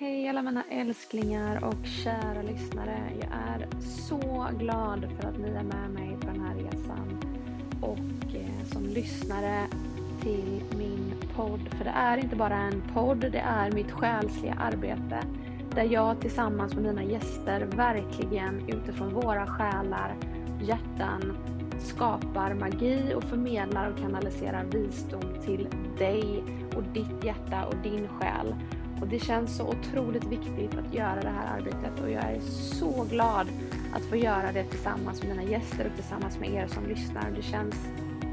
Hej alla mina älsklingar och kära lyssnare. Jag är så glad för att ni är med mig på den här resan och eh, som lyssnare till min podd. För det är inte bara en podd, det är mitt själsliga arbete där jag tillsammans med mina gäster verkligen utifrån våra själar, hjärtan skapar magi och förmedlar och kanaliserar visdom till dig och ditt hjärta och din själ. Och det känns så otroligt viktigt att göra det här arbetet och jag är så glad att få göra det tillsammans med mina gäster och tillsammans med er som lyssnar. Det känns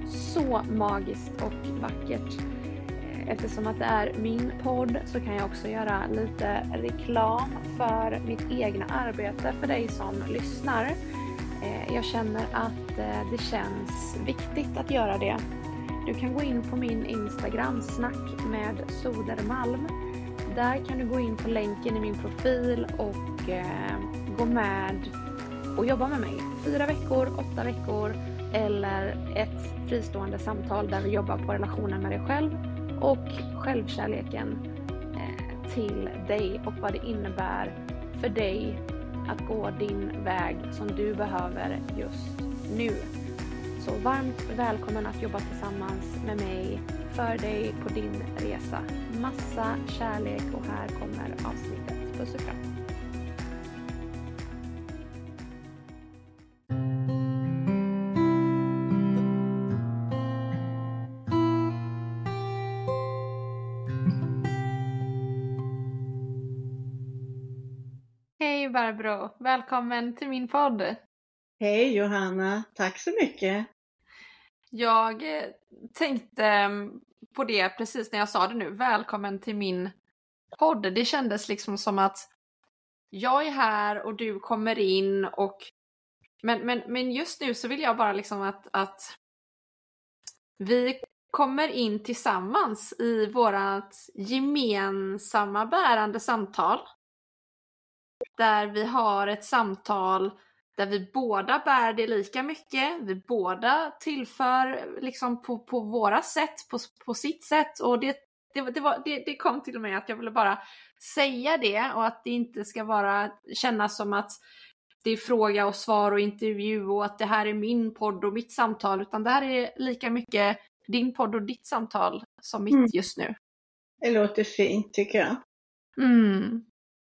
så magiskt och vackert. Eh, Eftersom att det är min podd så kan jag också göra lite reklam för mitt egna arbete för dig som lyssnar. Eh, jag känner att eh, det känns viktigt att göra det. Du kan gå in på min Instagram, snack med Sodermalm där kan du gå in på länken i min profil och eh, gå med och jobba med mig. Fyra veckor, åtta veckor eller ett fristående samtal där vi jobbar på relationen med dig själv och självkärleken eh, till dig och vad det innebär för dig att gå din väg som du behöver just nu. Så varmt välkommen att jobba tillsammans med mig för dig på din resa. Massa kärlek och här kommer avsnittet. Puss och kram! Hej Barbro! Välkommen till min podd! Hej Johanna! Tack så mycket! Jag eh, tänkte mm, på det precis när jag sa det nu. Välkommen till min podd. Det kändes liksom som att jag är här och du kommer in och men, men, men just nu så vill jag bara liksom att, att vi kommer in tillsammans i vårat gemensamma bärande samtal. Där vi har ett samtal där vi båda bär det lika mycket, vi båda tillför liksom på, på våra sätt, på, på sitt sätt och det, det, det, var, det, det kom till mig att jag ville bara säga det och att det inte ska vara kännas som att det är fråga och svar och intervju och att det här är min podd och mitt samtal utan det här är lika mycket din podd och ditt samtal som mitt mm. just nu. Det låter fint tycker jag. Mm.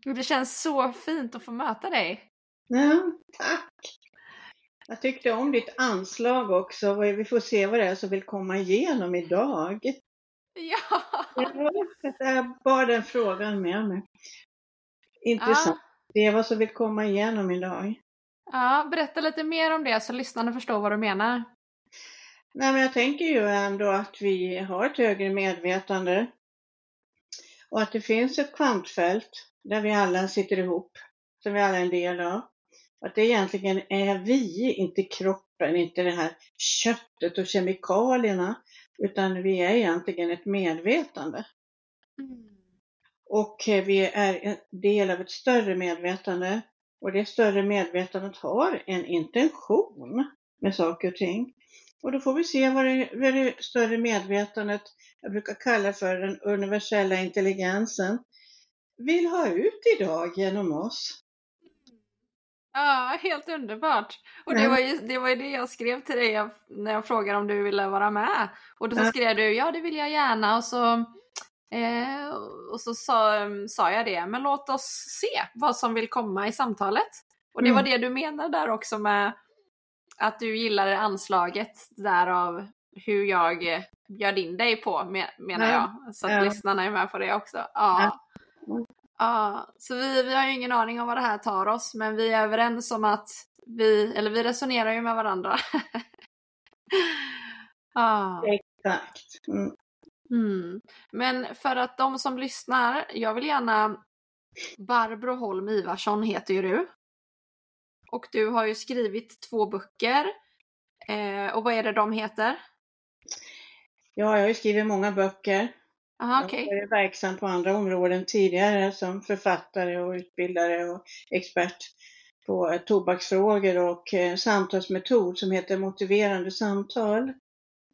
Det känns så fint att få möta dig. Ja, tack. Jag tyckte om ditt anslag också. Vi får se vad det är som vill komma igenom idag. Ja! Jag bar den frågan med mig. Intressant. Ja. Det är vad som vill komma igenom idag. Ja, berätta lite mer om det så lyssnarna förstår vad du menar. Nej, men jag tänker ju ändå att vi har ett högre medvetande och att det finns ett kvantfält där vi alla sitter ihop, som vi alla är en del av. Att det egentligen är vi, inte kroppen, inte det här köttet och kemikalierna, utan vi är egentligen ett medvetande. Mm. Och eh, vi är en del av ett större medvetande och det större medvetandet har en intention med saker och ting. Och då får vi se vad det, vad det större medvetandet, jag brukar kalla för den universella intelligensen, vill ha ut idag genom oss. Ja, helt underbart. Och det var, ju, det var ju det jag skrev till dig när jag frågade om du ville vara med. Och då så skrev du ja det vill jag gärna och så, eh, och så sa, sa jag det. Men låt oss se vad som vill komma i samtalet. Och det mm. var det du menade där också med att du gillade anslaget därav hur jag bjöd in dig på menar jag. Så att ja. lyssnarna är med på det också. Ja. Ja, så vi, vi har ju ingen aning om vad det här tar oss, men vi är överens om att vi, eller vi resonerar ju med varandra. ja. Exakt. Mm. Mm. Men för att de som lyssnar, jag vill gärna Barbro Holm Ivarsson heter ju du. Och du har ju skrivit två böcker. Eh, och vad är det de heter? Ja, jag har ju skrivit många böcker. Aha, okay. Jag har varit verksam på andra områden tidigare som författare och utbildare och expert på tobaksfrågor och eh, samtalsmetod som heter motiverande samtal.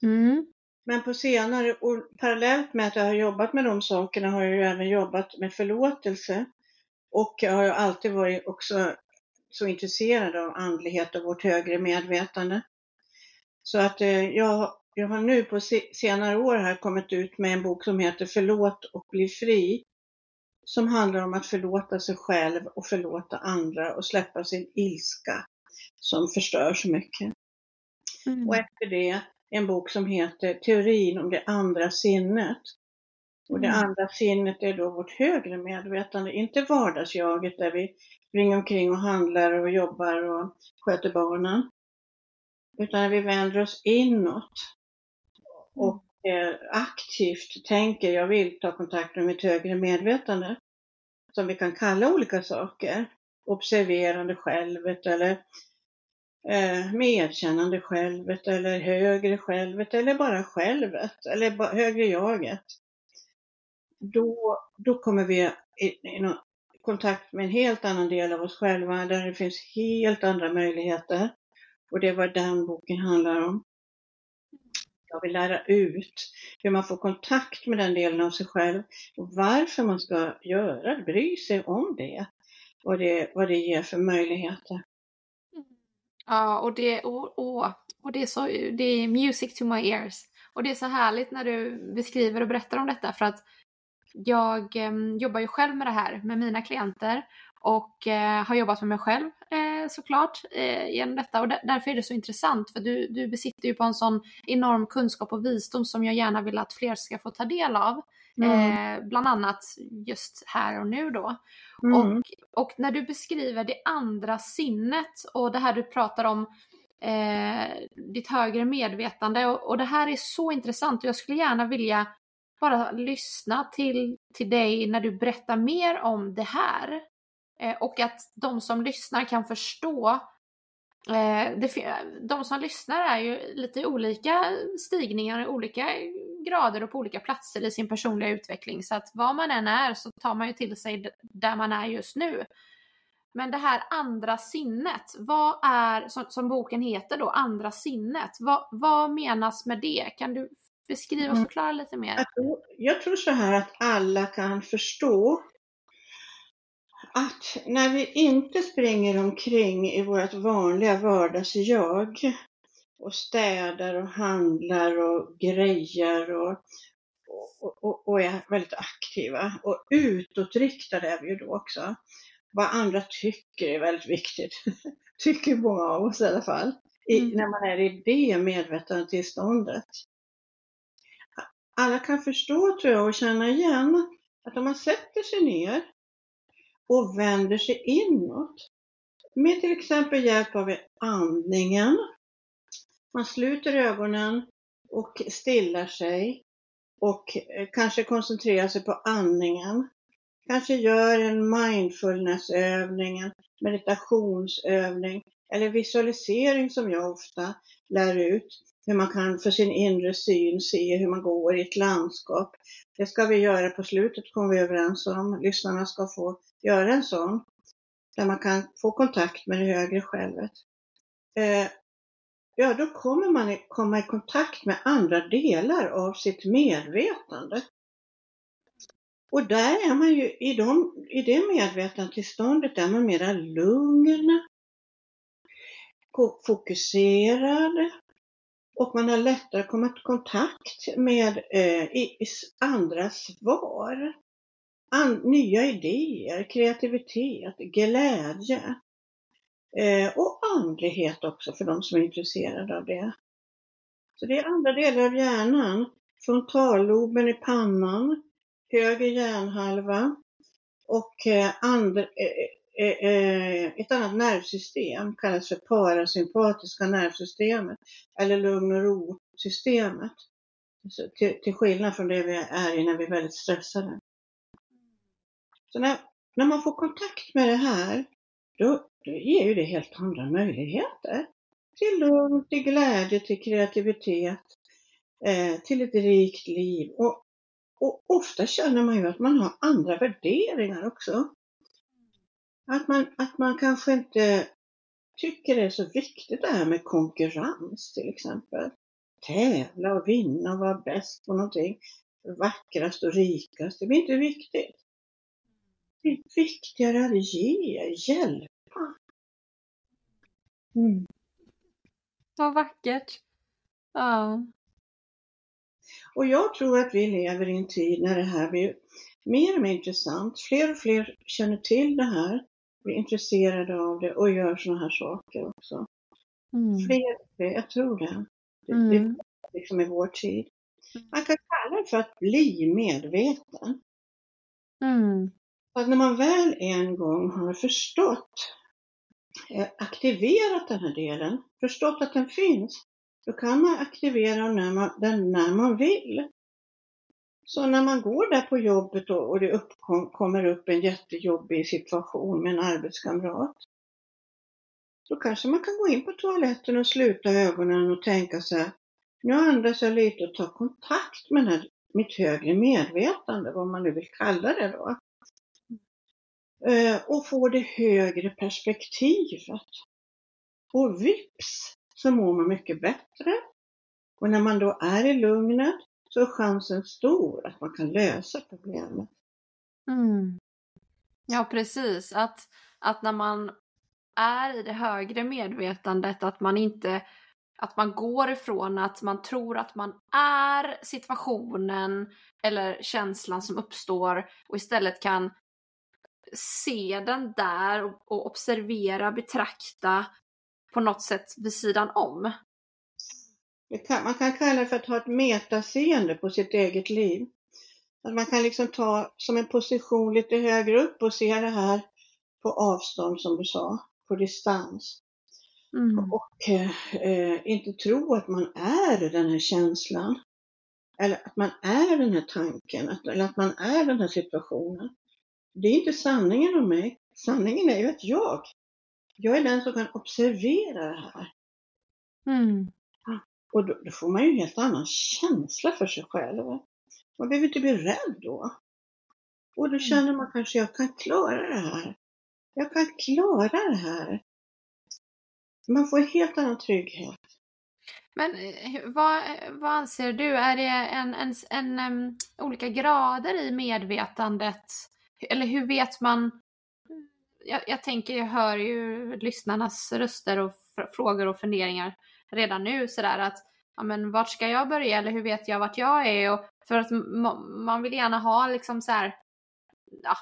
Mm. Men på senare år, parallellt med att jag har jobbat med de sakerna, har jag ju även jobbat med förlåtelse. Och jag har ju alltid varit också så intresserad av andlighet och vårt högre medvetande. Så att eh, jag, jag har nu på senare år här kommit ut med en bok som heter Förlåt och bli fri. Som handlar om att förlåta sig själv och förlåta andra och släppa sin ilska som förstör så mycket. Mm. Och efter det en bok som heter Teorin om det andra sinnet. Och det mm. andra sinnet är då vårt högre medvetande, inte vardagsjaget där vi springer omkring och handlar och jobbar och sköter barnen. Utan vi vänder oss inåt Mm. och eh, aktivt tänker, jag vill ta kontakt med mitt högre medvetande. Som vi kan kalla olika saker. Observerande självet eller eh, medkännande självet eller högre självet eller bara självet eller högre jaget. Då, då kommer vi i, i kontakt med en helt annan del av oss själva där det finns helt andra möjligheter. Och det är vad den boken handlar om. Jag vill lära ut hur man får kontakt med den delen av sig själv och varför man ska göra det, bry sig om det. Och det, vad det ger för möjligheter. Mm. Ja, och det, och, och, och det, är så, det är music to my ears. Och det är så härligt när du beskriver och berättar om detta för att jag eh, jobbar ju själv med det här med mina klienter och eh, har jobbat med mig själv eh, såklart eh, genom detta och därför är det så intressant för du, du besitter ju på en sån enorm kunskap och visdom som jag gärna vill att fler ska få ta del av. Mm. Eh, bland annat just här och nu då. Mm. Och, och när du beskriver det andra sinnet och det här du pratar om eh, ditt högre medvetande och, och det här är så intressant och jag skulle gärna vilja bara lyssna till, till dig när du berättar mer om det här. Eh, och att de som lyssnar kan förstå eh, det, de som lyssnar är ju lite olika stigningar, olika grader och på olika platser i sin personliga utveckling. Så att var man än är så tar man ju till sig där man är just nu. Men det här andra sinnet, vad är, som, som boken heter då, andra sinnet, vad, vad menas med det? Kan du beskriva och mm. förklara lite mer? Jag tror, jag tror så här att alla kan förstå att när vi inte springer omkring i vårt vanliga vardagsjag och städar och handlar och grejer och, och, och, och är väldigt aktiva och utåtriktade är vi ju då också. Vad andra tycker är väldigt viktigt, tycker många av oss i alla fall, i, mm. när man är i det medvetna tillståndet. Alla kan förstå tror jag och känna igen att om man sätter sig ner och vänder sig inåt med till exempel hjälp av andningen. Man sluter ögonen och stillar sig och eh, kanske koncentrerar sig på andningen. Kanske gör en mindfulnessövning, en meditationsövning eller visualisering som jag ofta lär ut. Hur man kan för sin inre syn se hur man går i ett landskap. Det ska vi göra på slutet kom vi överens om. Lyssnarna ska få göra en sån. Där man kan få kontakt med det högre självet. Eh, ja, då kommer man komma i kontakt med andra delar av sitt medvetande. Och där är man ju, i, de, i det medvetandetillståndet är man mera lugn, fokuserad och man har lättare att komma i kontakt med eh, svar. An, nya idéer, kreativitet, glädje. Eh, och andlighet också för de som är intresserade av det. Så det är andra delar av hjärnan, frontalloben i pannan, höger hjärnhalva och eh, andra eh, Eh, eh, ett annat nervsystem kallas för parasympatiska nervsystemet eller lugn och ro-systemet. Till, till skillnad från det vi är i när vi är väldigt stressade. Så när, när man får kontakt med det här, då, då ger ju det helt andra möjligheter. Till lugn, till glädje, till kreativitet, eh, till ett rikt liv. Och, och ofta känner man ju att man har andra värderingar också. Att man, att man kanske inte tycker det är så viktigt det här med konkurrens till exempel. tävla och vinna och vara bäst på någonting, vackrast och rikast. Det blir inte viktigt. Det är viktigare att ge, hjälpa. Mm. Vad vackert. Ja. Och jag tror att vi lever i en tid när det här blir mer och mer intressant. Fler och fler känner till det här, blir intresserade av det och gör sådana här saker också. Mm. Fler och fler, jag tror det. Det, Mm. det är liksom i vår tid. Man kan kalla det för att bli medveten. Mm. Att när man väl en gång har förstått, eh, aktiverat den här delen, förstått att den finns, då kan man aktivera den när man, den när man vill. Så när man går där på jobbet och, och det uppkom, kommer upp en jättejobbig situation med en arbetskamrat, då kanske man kan gå in på toaletten och sluta ögonen och tänka sig, nu andas jag lite och tar kontakt med här, mitt högre medvetande, vad man nu vill kalla det då. Eh, och få det högre perspektivet. Och vips så mår man mycket bättre. Och när man då är i lugnet så är chansen stor att man kan lösa problemet. Mm. Ja, precis. Att, att när man är i det högre medvetandet, att man inte att man går ifrån att man tror att man är situationen eller känslan som uppstår och istället kan se den där och, och observera, betrakta på något sätt vid sidan om. Kan, man kan kalla det för att ha ett metaseende på sitt eget liv. Att man kan liksom ta som en position lite högre upp och se det här på avstånd som du sa, på distans. Mm. Och eh, inte tro att man är den här känslan. Eller att man är den här tanken, att, eller att man är den här situationen. Det är inte sanningen om mig. Sanningen är ju att jag, jag är den som kan observera det här. Mm. Och då, då får man ju en helt annan känsla för sig själv. Man behöver inte bli rädd då. Och då känner man kanske, jag kan klara det här. Jag kan klara det här. Man får en helt annan trygghet. Men eh, vad, vad anser du? Är det en, en, en, em, olika grader i medvetandet? Eller hur vet man? Jag, jag tänker, jag hör ju lyssnarnas röster och fr- frågor och funderingar redan nu sådär att ja, men vart ska jag börja eller hur vet jag vart jag är? Och för att man vill gärna ha liksom så här, ja,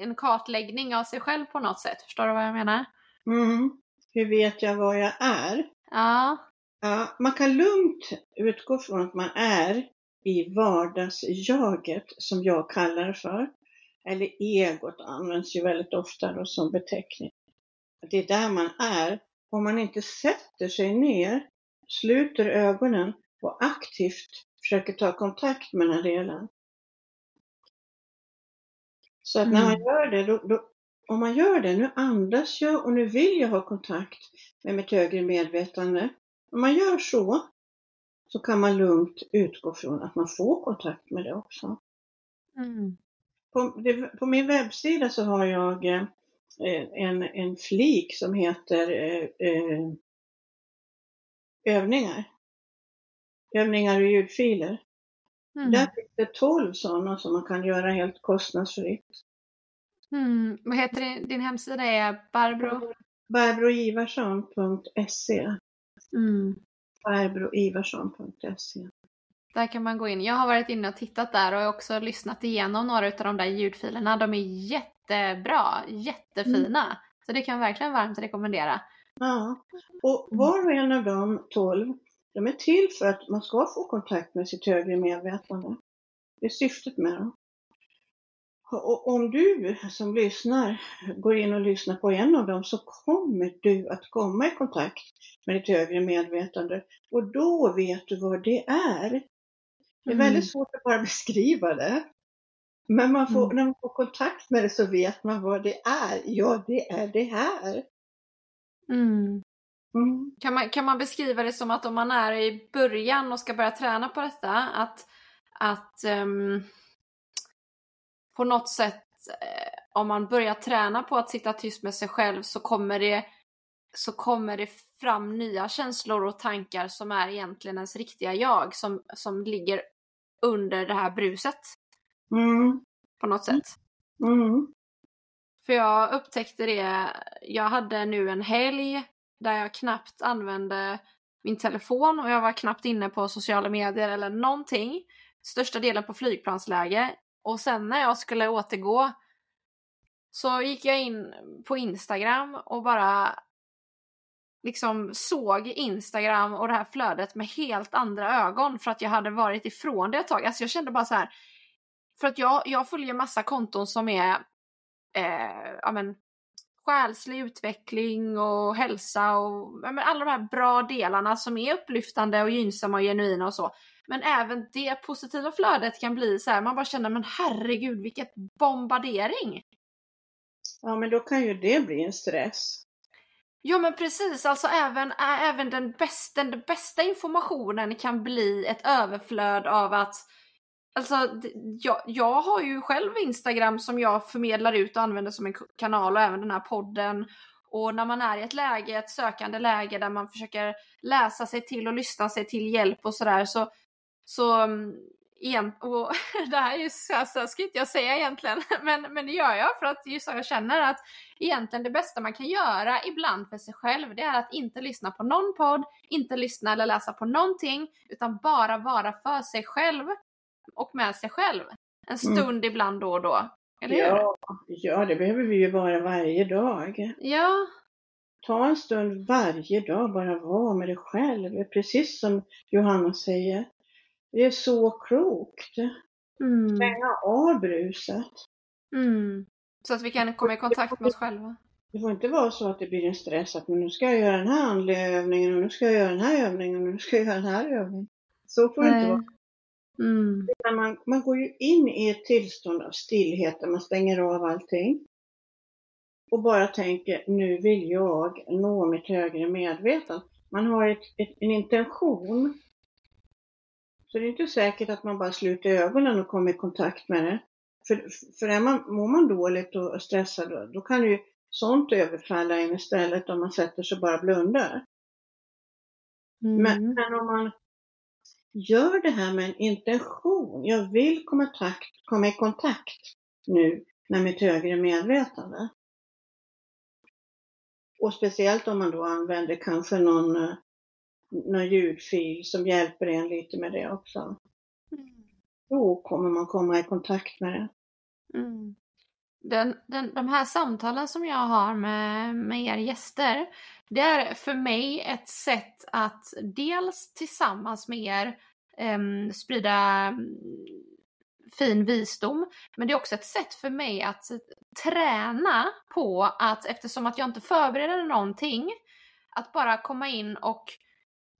en kartläggning av sig själv på något sätt. Förstår du vad jag menar? Mm. Hur vet jag vad jag är? Ja. Ja, man kan lugnt utgå från att man är i vardagsjaget, som jag kallar det för. Eller egot används ju väldigt ofta då som beteckning. Det är där man är. Om man inte sätter sig ner, sluter ögonen och aktivt försöker ta kontakt med den här delen. Så att när man Mm. gör det, då, då, om man gör det, nu andas jag och nu vill jag ha kontakt med mitt högre medvetande. Om man gör så, så kan man lugnt utgå från att man får kontakt med det också. Mm. På, det, på min webbsida så har jag eh, en, en flik som heter eh, eh, övningar. Övningar och ljudfiler. Mm. Där finns det 12 sådana som man kan göra helt kostnadsfritt. Mm. Vad heter din, din hemsida? är Barbro? Barbroivarsson.se Mm. Barbroivarsson.se Där kan man gå in. Jag har varit inne och tittat där och också lyssnat igenom några av de där ljudfilerna. De är jättebra, jättefina. Så det kan jag verkligen varmt rekommendera. Ja, och var och en av de 12, de är till för att man ska få kontakt med sitt högre medvetande. Det är syftet med dem. Och om du som lyssnar går in och lyssnar på en av dem så kommer du att komma i kontakt med ditt högre medvetande och då vet du vad det är. Det är Mm. väldigt svårt att bara beskriva det. Men man får, Mm. när man får kontakt med det så vet man vad det är. Ja, det är det här. Mm. Mm. Kan, man, kan man beskriva det som att om man är i början och ska börja träna på detta, att, att ehm, på något sätt, eh, om man börjar träna på att sitta tyst med sig själv så kommer det så kommer det fram nya känslor och tankar som är egentligen ens riktiga jag som, som ligger under det här bruset. Mm. På något sätt. Mm. För jag upptäckte det, jag hade nu en helg där jag knappt använde min telefon och jag var knappt inne på sociala medier eller någonting. Största delen på flygplansläge. Och sen när jag skulle återgå så gick jag in på Instagram och bara liksom såg Instagram och det här flödet med helt andra ögon för att jag hade varit ifrån det ett tag. Alltså jag kände bara så här. För att jag, jag följer massa konton som är eh, ja men, själslig utveckling och hälsa och ja, men, alla de här bra delarna som är upplyftande och gynnsamma och genuina och så. Men även det positiva flödet kan bli så här, man bara känner men herregud vilket bombardering. Ja, men då kan ju det bli en stress. Ja men precis, alltså även, även den, bästa, den bästa informationen kan bli ett överflöd av att Alltså, jag, jag har ju själv Instagram som jag förmedlar ut och använder som en kanal och även den här podden. Och när man är i ett läge, ett sökande läge där man försöker läsa sig till och lyssna sig till hjälp och sådär så, så mm, igen, och det här är ju så, så ska inte jag säga egentligen, men, men det gör jag för att det är så jag känner att egentligen det bästa man kan göra ibland för sig själv, det är att inte lyssna på någon podd, inte lyssna eller läsa på någonting, utan bara vara för sig själv och med sig själv. En mm. stund mm. ibland då och då. Eller ja, hur? ja, det behöver vi ju vara varje dag. Ja. Ta en stund varje dag, bara vara med dig själv. Precis som Johanna säger. Det är så klokt. Mm. Stänga av bruset. Mm. Så att vi kan komma i kontakt med oss själva. Det får inte vara så att det blir en stress att nu ska jag göra den här andliga övningen och nu ska jag göra den här övningen och nu ska jag göra den här övningen. Så får det inte vara. Mm. Man, man går ju in i ett tillstånd av stillhet där man stänger av allting. Och bara tänker, nu vill jag nå mitt högre medvetande. Man har ett, ett, en intention. Så det är inte säkert att man bara sluter ögonen och kommer i kontakt med det. För, för är man, mår man dåligt och stressad, då, då kan ju sånt överfalla en istället om man sätter sig och bara blundar. Mm. Men, men om man gör det här med en intention. Jag vill komma, takt, komma i kontakt nu med mitt högre medvetande. Och speciellt om man då använder kanske någon, eh, någon ljudfil som hjälper en lite med det också. Mm. Då kommer man komma i kontakt med det. Mm. Den, den, de här samtalen som jag har med, med er gäster, det är för mig ett sätt att dels tillsammans med er eh, sprida mm, fin visdom. Men det är också ett sätt för mig att träna på att eftersom att jag inte förbereder någonting, att bara komma in och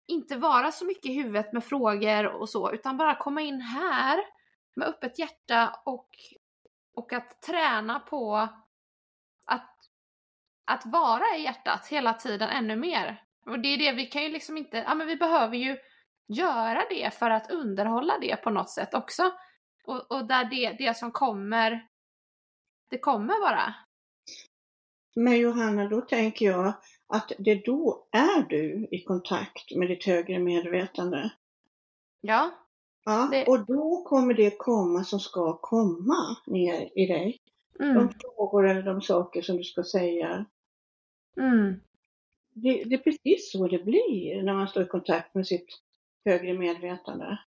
inte vara så mycket i huvudet med frågor och så, utan bara komma in här med öppet hjärta och, och att träna på att, att vara i hjärtat hela tiden ännu mer. Och det är det, vi kan ju liksom inte, ja men vi behöver ju göra det för att underhålla det på något sätt också. Och, och där det, det som kommer, det kommer bara. Men Johanna, då tänker jag att det då är du i kontakt med ditt högre medvetande. Ja. Ja, det... och då kommer det komma som ska komma ner i dig. Mm. De frågor eller de saker som du ska säga. Mm. Det, det, är precis så det blir när man står i kontakt med sitt högre medvetande.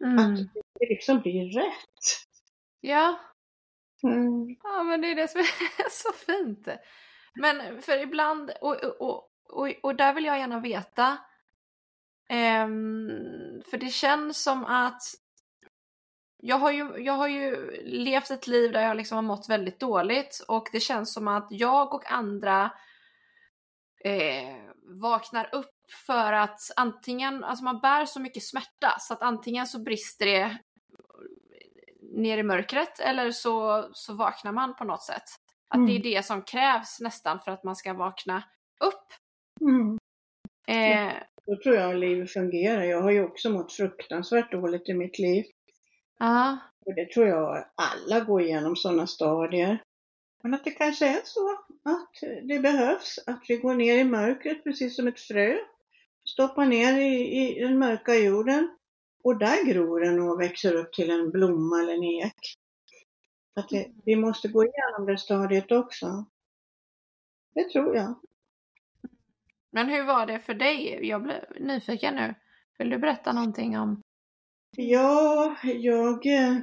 Mm. Att det liksom blir rätt. Ja. Mm. Ja, men det är det som är så fint. Men för ibland, och, och, och, och där vill jag gärna veta, um, för det känns som att jag har, ju, jag har ju levt ett liv där jag liksom har mått väldigt dåligt och det känns som att jag och andra eh, vaknar upp för att antingen, alltså man bär så mycket smärta så att antingen så brister det ner i mörkret eller så, så vaknar man på något sätt. Att mm. det är det som krävs nästan för att man ska vakna upp. Mm. Eh, Då tror jag livet fungerar. Jag har ju också mått fruktansvärt dåligt i mitt liv. Ja. Och det tror jag alla går igenom sådana stadier. Men att det kanske är så att det behövs att vi går ner i mörkret precis som ett frö. Stoppar ner i, i den mörka jorden och där gror den och växer upp till en blomma eller en ek. Att det, vi måste gå igenom det stadiet också. Det tror jag. Men hur var det för dig? Jag blev nyfiken nu. Vill du berätta någonting om? Ja, jag... Eh,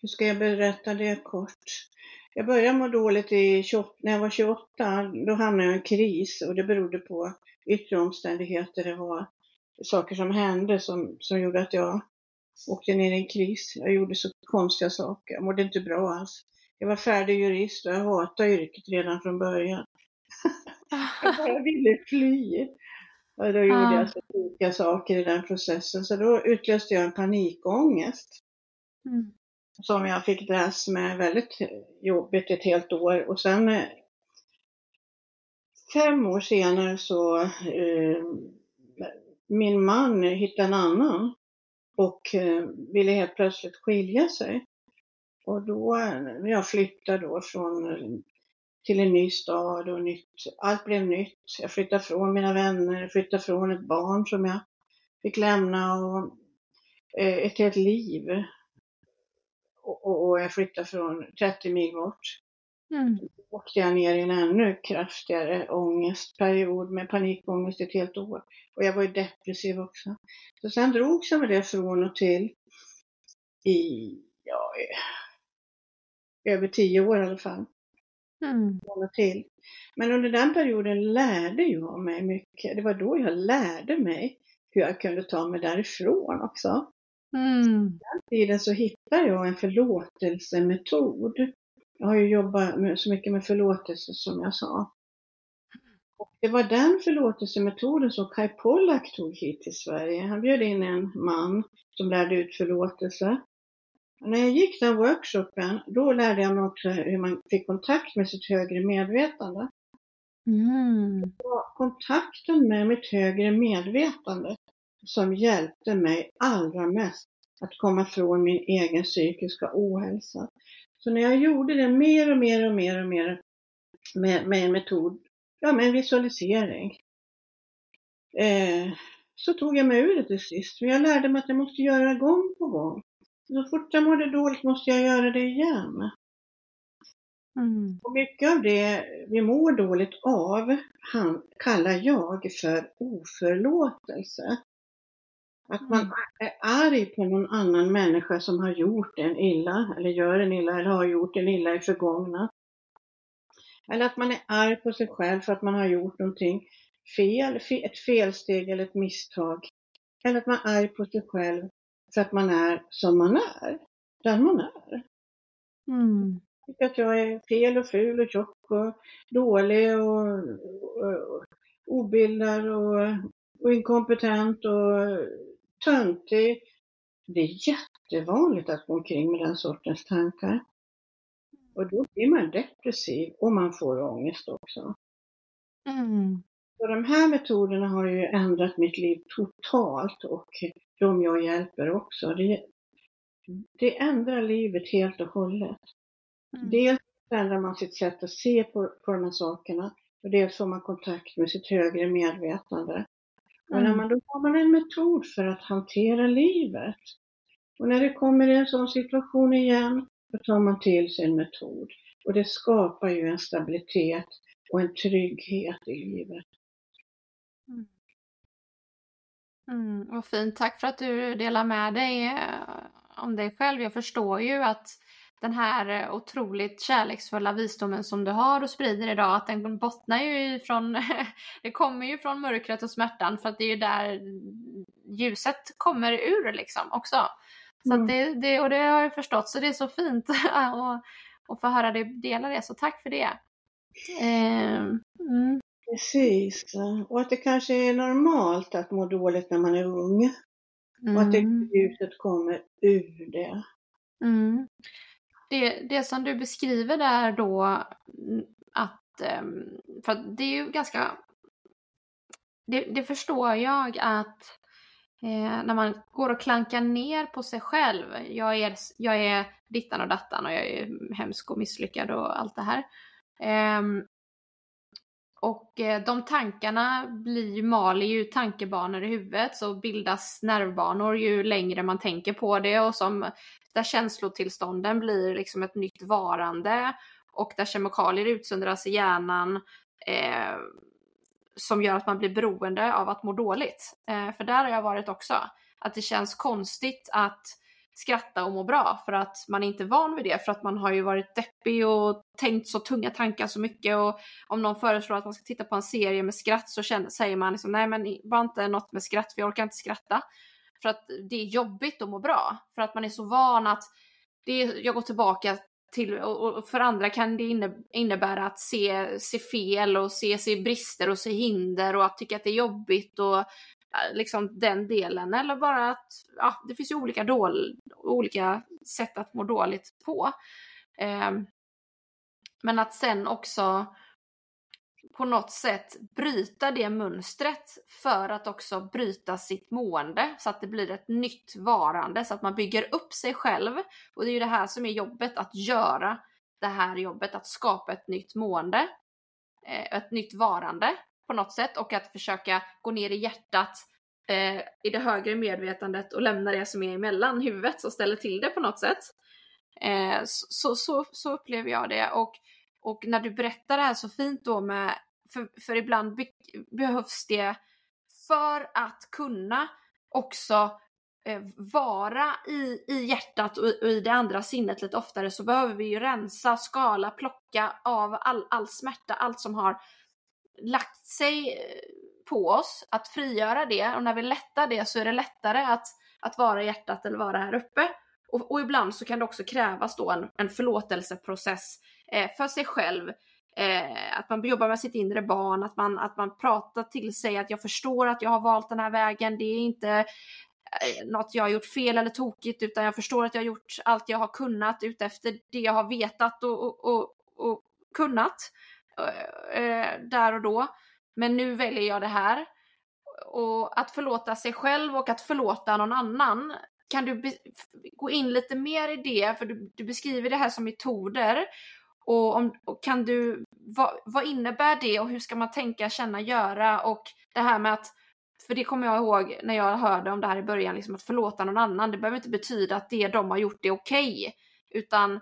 hur ska jag berätta det kort? Jag började må dåligt i 28, när jag var 28. Då hamnade jag i en kris och det berodde på yttre omständigheter. Det var saker som hände som, som gjorde att jag åkte ner i en kris. Jag gjorde så konstiga saker. Jag mådde inte bra alls. Jag var färdig jurist och jag hatade yrket redan från början jag bara ville fly. Och då gjorde jag så sjuka saker i den processen. Så då utlöste jag en panikångest. Mm. Som jag fick dras med väldigt jobbigt ett helt år. Och sen eh, fem år senare så eh, min man hittade en annan och eh, ville helt plötsligt skilja sig. Och då, när jag flyttade då från, till en ny stad och nytt, allt blev nytt. Jag flyttade från mina vänner, flyttade från ett barn som jag fick lämna och eh, ett helt liv. Och, och, och jag flyttade från 30 mil bort. Mm. Då åkte jag ner i en ännu kraftigare ångestperiod med panikångest ett helt år. Och jag var ju depressiv också. Så sen drogs jag med det från och till i, ja, över tio år i alla fall. Mm. till. Men under den perioden lärde jag mig mycket. Det var då jag lärde mig hur jag kunde ta mig därifrån också. Mm. Den tiden så hittade jag en förlåtelsemetod. Jag har ju jobbat med, så mycket med förlåtelse som jag sa. Och det var den förlåtelsemetoden som Kai Pollak tog hit till Sverige. Han bjöd in en man som lärde ut förlåtelse. När jag gick den workshopen, då lärde jag mig också hur man fick kontakt med sitt högre medvetande. Mm. Det var kontakten med mitt högre medvetande som hjälpte mig allra mest att komma från min egen psykiska ohälsa. Så när jag gjorde det mer och mer och mer och mer med, med en metod, ja med en visualisering, eh, så tog jag mig ur det till sist. För jag lärde mig att jag måste göra det gång på gång. Så fort jag mådde dåligt måste jag göra det igen. Mm. Och mycket av det vi mår dåligt av han, kallar jag för oförlåtelse. Att man mm. är arg på någon annan människa som har gjort en illa, eller gör en illa, eller har gjort en illa i förgångna. Eller att man är arg på sig själv för att man har gjort någonting fel, ett felsteg eller ett misstag. Eller att man är arg på sig själv för att man är som man är, den man är. Mm. Jag tycker att jag är fel och ful och tjock och dålig och, och, och obildad och, och inkompetent och töntig. Det är jättevanligt att gå omkring med den sortens tankar. Och då blir man depressiv och man får ångest också. Mm. Så de här metoderna har ju ändrat mitt liv totalt och de jag hjälper också. Det, det ändrar livet helt och hållet. Mm. Dels ändrar man sitt sätt att se på, på de här sakerna och dels får man kontakt med sitt högre medvetande. Och när mm. man, då har man en metod för att hantera livet. Och när det kommer en sån situation igen, då tar man till sig en metod. Och det skapar ju en stabilitet och en trygghet i livet. Mm, vad fint. Tack för att du delar med dig eh, om dig själv. Jag förstår ju att den här eh, otroligt kärleksfulla visdomen som du har och sprider idag, att den bottnar ju ifrån, det kommer ju från mörkret och smärtan för att det är ju där ljuset kommer ur liksom också. Så mm. det, det, och det har jag förstått, så det är så fint att, att få höra dig dela det, så tack för det. Eh, mm. Precis, och att det kanske är normalt att må dåligt när man är ung. Mm. Och att det mm. ljuset kommer ur det. Mm det, det som du beskriver där då, att, ehm, för det är ju ganska, det, det förstår jag att eh, när man går och klankar ner på sig själv, jag är, jag är dittan och dattan och jag är hemsk och misslyckad och allt det här. Um, och eh, de tankarna blir, maler ju tankebanor i huvudet så bildas nervbanor ju längre man tänker på det och som där känslotillstånden blir liksom ett nytt varande och där kemikalier utsöndras i hjärnan eh, som gör att man blir beroende av att må dåligt. Eh, för där har jag varit också. Att det känns konstigt att skratta och må bra för att man är inte van vid det. För att man har ju varit deppig och tänkt så tunga tankar så mycket. Och om någon föreslår att man ska titta på en serie med skratt så känner, säger man liksom nej men bara inte något med skratt för jag orkar inte skratta. För att det är jobbigt att må bra. För att man är så van att det är, jag går tillbaka till, och för andra kan det innebära att se, se fel och se, se brister och se hinder och att tycka att det är jobbigt och Eh, liksom den delen. Eller bara att ja, det finns ju olika, dål, olika sätt att må dåligt på. Eh, men att sen också på något sätt bryta det mönstret för att också bryta sitt mående så att det blir ett nytt varande så att man bygger upp sig själv. Och det är ju det här som är jobbet, att göra det här jobbet, att skapa ett nytt mående, eh, ett nytt varande på något sätt och att försöka gå ner i hjärtat eh, i det högre medvetandet och lämna det som är emellan huvudet och ställer till det på något sätt. Eh, så, så, så upplever jag det och, och när du berättar det här så fint då med, för, för ibland be, behövs det för att kunna också eh, vara i, i hjärtat och, och, i det andra sinnet lite oftare så behöver vi ju rensa, skala, plocka av all, all smärta, allt som har lagt sig eh, på oss, att frigöra det och när vi lättar det så är det lättare att, att vara i hjärtat eller vara här uppe. Och, och ibland så kan det också krävas då en, en förlåtelseprocess eh, för sig själv. Eh, att man jobbar med sitt inre barn, att man, att man pratar till sig att jag förstår att jag har valt den här vägen, det är inte eh, något jag har gjort fel eller tokigt utan jag förstår att jag har gjort allt jag har kunnat utefter det jag har vetat och, och, och, och kunnat. Eh, eh, där och då. Men nu väljer jag det här. Och att förlåta sig själv och att förlåta någon annan. Kan du gå in lite mer i det? För du, du beskriver det här som metoder. Och, om, och kan du, vad, vad, innebär det och hur ska man tänka, känna, göra? Och det här med att, för det kommer jag ihåg när jag hörde om det här i början, liksom att förlåta någon annan. Det behöver inte betyda att det de har gjort är okej. Okay, utan,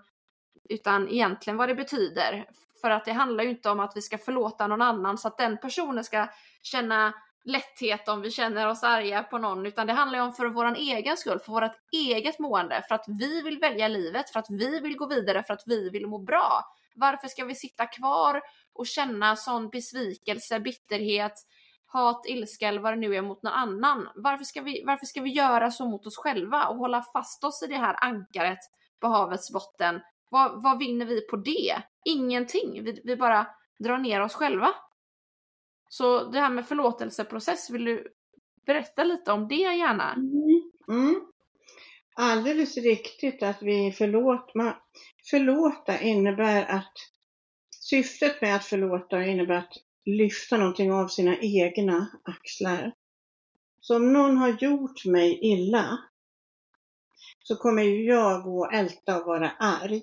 utan egentligen vad det betyder. För att det handlar ju inte om att vi ska förlåta någon annan så att den personen ska känna lätthet om vi känner oss arga på någon, utan det handlar ju om för vår egen skull, för vårt eget mående, för att vi vill välja livet, för att vi vill gå vidare, för att vi vill må bra. Varför ska vi sitta kvar och känna sån besvikelse, bitterhet, hat, ilska eller vad det nu är mot någon annan? Varför ska vi, varför ska vi göra så mot oss själva och hålla fast oss i det här ankaret på havets botten vad, vad vinner vi på det? Ingenting. Vi, vi bara drar ner oss själva. Så det här med förlåtelseprocess, vill du berätta lite om det gärna? Mm. Mm. Alldeles riktigt att vi förlåter. Förlåta innebär att syftet med att förlåta innebär att lyfta någonting av sina egna axlar. Så om någon har gjort mig illa så kommer ju jag gå och älta och vara arg.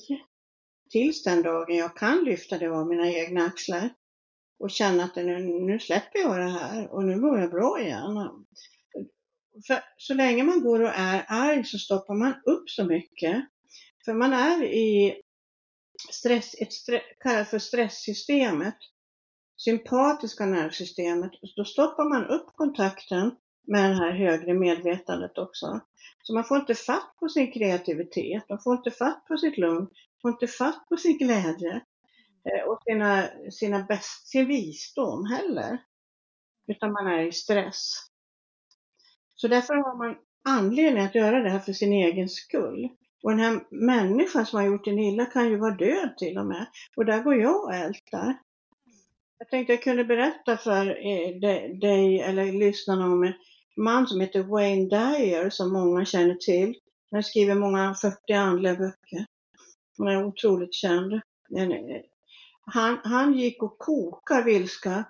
Tills den dagen jag kan lyfta det av mina egna axlar och känna att nu, nu släpper jag det här och nu mår jag bra igen. För så länge man går och är arg så stoppar man upp så mycket. För man är i stress, ett stress, för stresssystemet, sympatiska nervsystemet. Då stoppar man upp kontakten med det här högre medvetandet också. Så man får inte fatt på sin kreativitet, man får inte fatt på sitt lugn, får inte fatt på sin glädje eh, och sina, sina bäst, sin visdom heller. Utan man är i stress. Så därför har man anledning att göra det här för sin egen skull. Och den här människan som har gjort en illa kan ju vara död till och med. Och där går jag och ältar. Jag tänkte jag kunde berätta för eh, dig eller lyssnarna om man som heter Wayne Dyer som många känner till. Han skriver många 40 andliga böcker. Han är otroligt känd. Eh, han, han gick och kokade vilska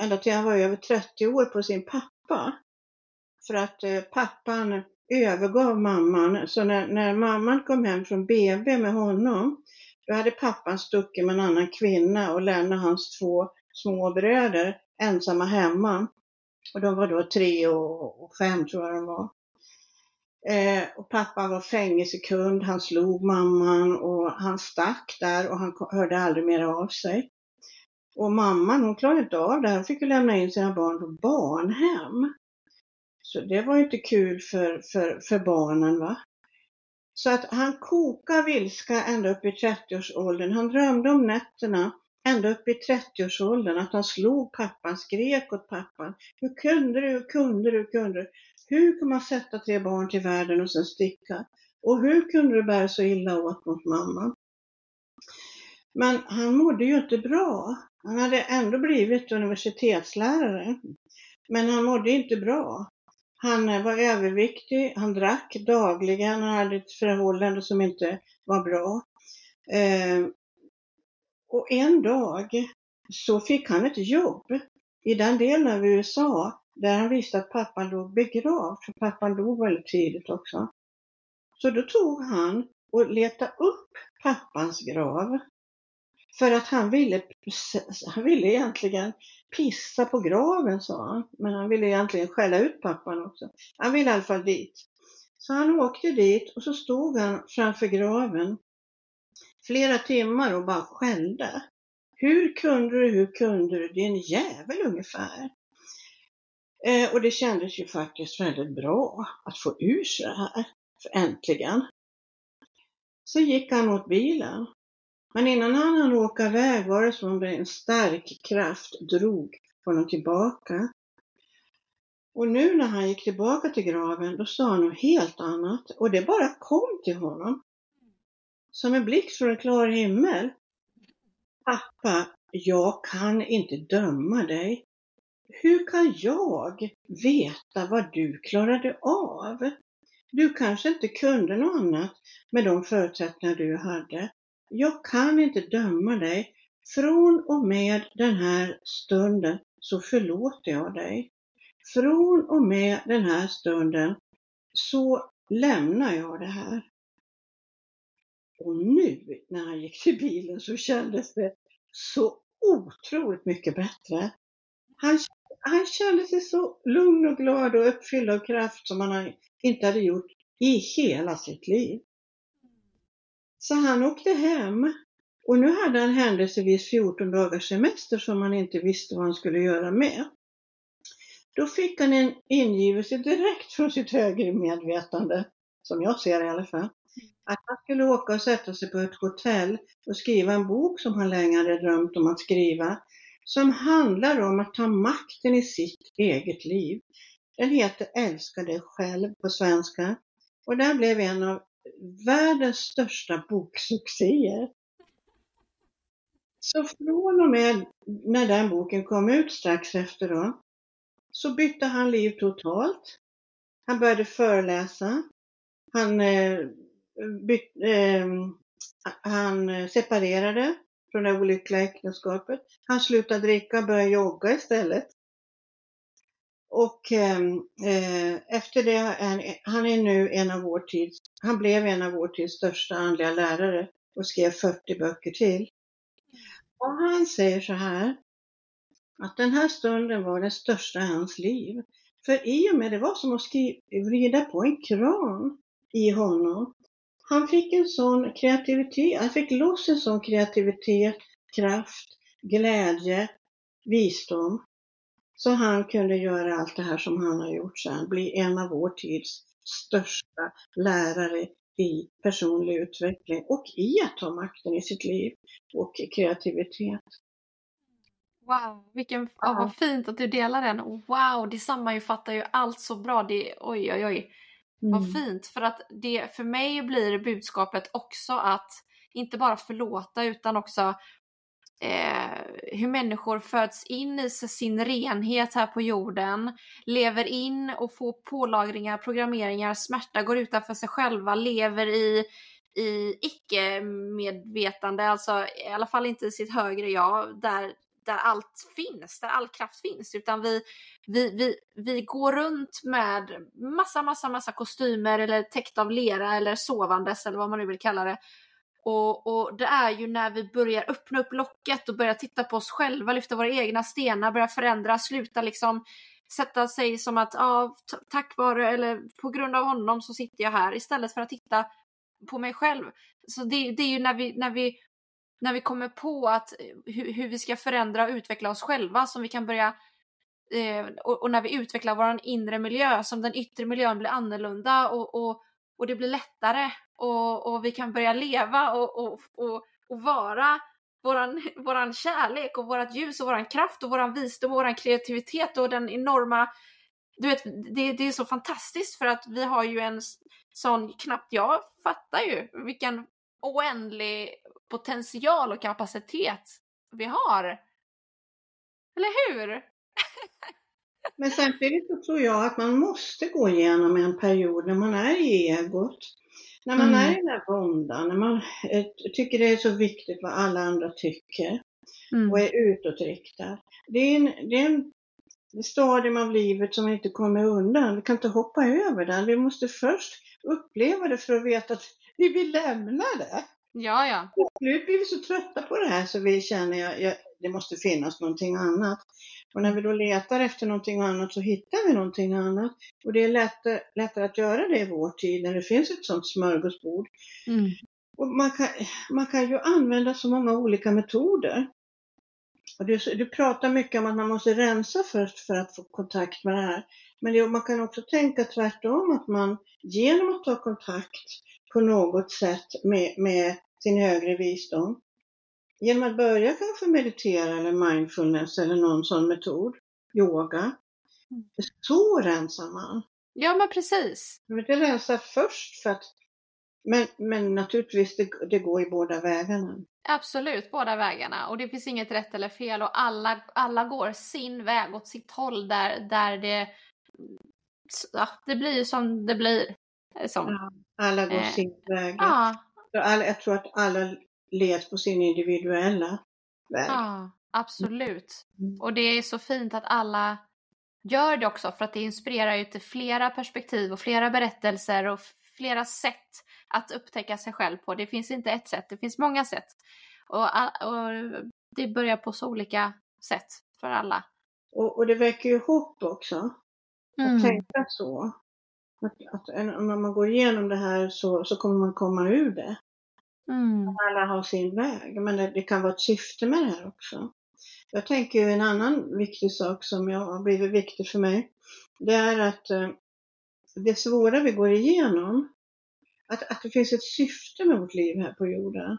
ända till han var över 30 år på sin pappa. För att eh, pappan övergav mamman. Så när, när mamman kom hem från BB med honom, då hade pappan stuckit med en annan kvinna och lämnat hans två små bröder ensamma hemma. Och de var då tre och fem tror jag de var. Eh, och pappa var fängelsekund, han slog mamman och han stack där och han hörde aldrig mer av sig. Och mamman hon klarade inte av det, hon fick ju lämna in sina barn på barnhem. Så det var inte kul för, för, för barnen va. Så att han kokade vilska ända upp i 30-årsåldern. Han drömde om nätterna ända upp i 30-årsåldern att han slog pappan, skrek åt pappan. Hur kunde du, hur kunde du, hur kunde du? Hur kan man sätta tre barn till världen och sen sticka? Och hur kunde du bära så illa åt mot mamman? Men han mådde ju inte bra. Han hade ändå blivit universitetslärare. Men han mådde inte bra. Han var överviktig, han drack dagligen, han hade ett förhållande som inte var bra. Eh, och en dag så fick han ett jobb i den delen av USA där han visste att pappan låg begravd, för pappan dog väldigt tidigt också. Så då tog han och letade upp pappans grav. För att han ville, han ville egentligen pissa på graven sa han. Men han ville egentligen skälla ut pappan också. Han ville i alla fall dit. Så han åkte dit och så stod han framför graven flera timmar och bara skällde. Hur kunde du, hur kunde du, din jävel ungefär. Eh, och det kändes ju faktiskt väldigt bra att få ur sig det här, för äntligen. Så gick han mot bilen. Men innan han hann åka iväg var det som om en stark kraft drog honom tillbaka. Och nu när han gick tillbaka till graven, då sa han något helt annat. Och det bara kom till honom. Som en blixt från en klar himmel. Pappa, jag kan inte döma dig. Hur kan jag veta vad du klarade av? Du kanske inte kunde något annat med de förutsättningar du hade. Jag kan inte döma dig. Från och med den här stunden så förlåter jag dig. Från och med den här stunden så lämnar jag det här. Och nu när han gick till bilen så kändes det så otroligt mycket bättre. Han, han kände sig så lugn och glad och uppfylld av kraft som han inte hade gjort i hela sitt liv. Så han åkte hem och nu hade han händelsevis 14 dagars semester som han inte visste vad han skulle göra med. Då fick han en ingivelse direkt från sitt högre medvetande, som jag ser i alla fall, att han skulle åka och sätta sig på ett hotell och skriva en bok som han länge hade drömt om att skriva, som handlar om att ta makten i sitt eget liv. Den heter Älska dig själv på svenska och den blev en av världens största boksuccéer. Så från och med när den boken kom ut strax efter då, så bytte han liv totalt. Han började föreläsa. Han, eh, Ehm, han separerade från det olyckliga äktenskapet. Han slutade dricka och började jogga istället. Och ehm, eh, efter det, han, han är nu en av vår tids, han blev en av vår tids största andliga lärare och skrev 40 böcker till. Och han säger så här, att den här stunden var den största i hans liv. För i och med det var som att skriva, vrida på en kran i honom. Han fick en sån kreativitet, han fick loss en sån kreativitet, kraft, glädje, visdom. Så han kunde göra allt det här som han har gjort sen, bli en av vår tids största lärare i personlig utveckling och i att ta makten i sitt liv och kreativitet. Wow, vilken, ja. vad fint att du delar den. Wow, det sammanfattar ju allt så bra. Det, oj, oj, oj. Mm. Vad fint. För att det, för mig blir budskapet också att inte bara förlåta utan också eh, hur människor föds in i sin renhet här på jorden, lever in och får pålagringar, programmeringar, smärta, går utanför sig själva, lever i i icke-medvetande, alltså i alla fall inte i sitt högre jag, där, där allt finns, där all kraft finns, utan vi, vi, vi, vi går runt med massa, massa, massa kostymer eller täckt av lera eller sovandes eller vad man nu vill kalla det. Och, och det är ju när vi börjar öppna upp locket och börjar titta på oss själva, lyfta våra egna stenar, börja förändra, sluta liksom sätta sig som att ja, tack vare eller på grund av honom så sitter jag här istället för att titta på mig själv. Så det, det är ju när vi, när vi när vi kommer på att eh, hur, hur vi ska förändra och utveckla oss själva som vi kan börja eh, och, och, när vi utvecklar vår inre miljö som den yttre miljön blir annorlunda och, och, och det blir lättare och, och vi kan börja leva och, och, och, och vara våran, våran kärlek och vårat ljus och våran kraft och våran visdom och våran kreativitet och den enorma du vet, det, det är så fantastiskt för att vi har ju en sån, knappt jag fattar ju vilken oändlig potential och kapacitet vi har. Eller hur? Men samtidigt så tror jag att man måste gå igenom en period när man är i egot. När man mm. är i den här våndan, när man eh, tycker det är så viktigt vad alla andra tycker mm. och är utåtriktad. Det är en, det är en stadium av livet som inte kommer undan. Vi kan inte hoppa över den. Vi måste först uppleva det för att veta att vi vill lämna det. Ja, ja. Nu blir vi så trötta på det här så vi känner att det måste finnas någonting annat. Och när vi då letar efter någonting annat så hittar vi någonting annat. Och det är lättare, lättare att göra det i vår tid när det finns ett sånt smörgåsbord. Mm. Och man, kan, man kan ju använda så många olika metoder. Och du, du pratar mycket om att man måste rensa först för att få kontakt med det här. Men det, man kan också tänka tvärtom, att man genom att ta kontakt på något sätt med, med sin högre visdom. Genom att börja kanske meditera eller mindfulness eller någon sån metod, yoga. Mm. Så rensar man. Ja men precis. Men det rensar först för att men, men naturligtvis, det, det går i båda vägarna. Absolut, båda vägarna. Och det finns inget rätt eller fel och alla, alla går sin väg åt sitt håll där, där det, ja, det blir som det blir. Som, ja, alla går eh, sin väg. Ja. Alla, jag tror att alla leds på sin individuella väg. Ja, absolut. Mm. Och det är så fint att alla gör det också för att det inspirerar ju till flera perspektiv och flera berättelser och flera sätt att upptäcka sig själv på. Det finns inte ett sätt, det finns många sätt. Och, och det börjar på så olika sätt för alla. Och, och det väcker ju hopp också. Mm. Att tänka så. Att, att om man går igenom det här så, så kommer man komma ur det. Mm. Alla har sin väg, men det, det, kan vara ett syfte med det här också. Jag tänker ju en annan viktig sak som jag har blivit viktig för mig. Det är att eh, det svåra vi går igenom, att, att det finns ett syfte med vårt liv här på jorden.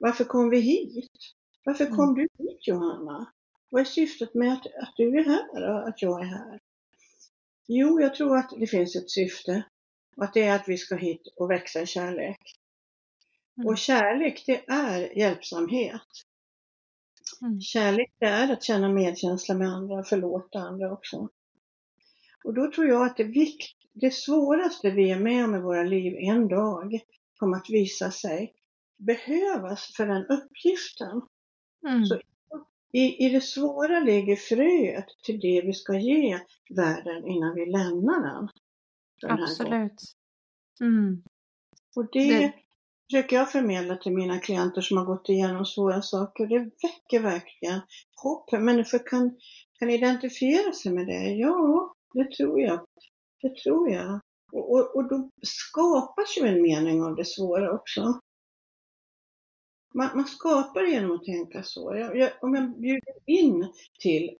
Varför kom vi hit? Varför kom mm. du hit Johanna? Vad är syftet med att, att du är här och att jag är här? Jo, jag tror att det finns ett syfte. Och att det är att vi ska hit och växa i kärlek. Mm. Och kärlek, det är hjälpsamhet. Mm. Kärlek, det är att känna medkänsla med andra, förlåta andra också. Och då tror jag att det, vikt, det svåraste vi är med om i våra liv en dag kommer att visa sig behövas för den uppgiften. Mm. Så i, I det svåra ligger fröet till det vi ska ge världen innan vi lämnar den. den Absolut. Mm. Och det, det försöker jag förmedla till mina klienter som har gått igenom svåra saker. Det väcker verkligen hopp. Människor kan, kan identifiera sig med det. Ja, det tror jag. Det tror jag. Och, och, och då skapas ju en mening av det svåra också. Man, man skapar genom att tänka så. Jag, jag, om jag bjuder in till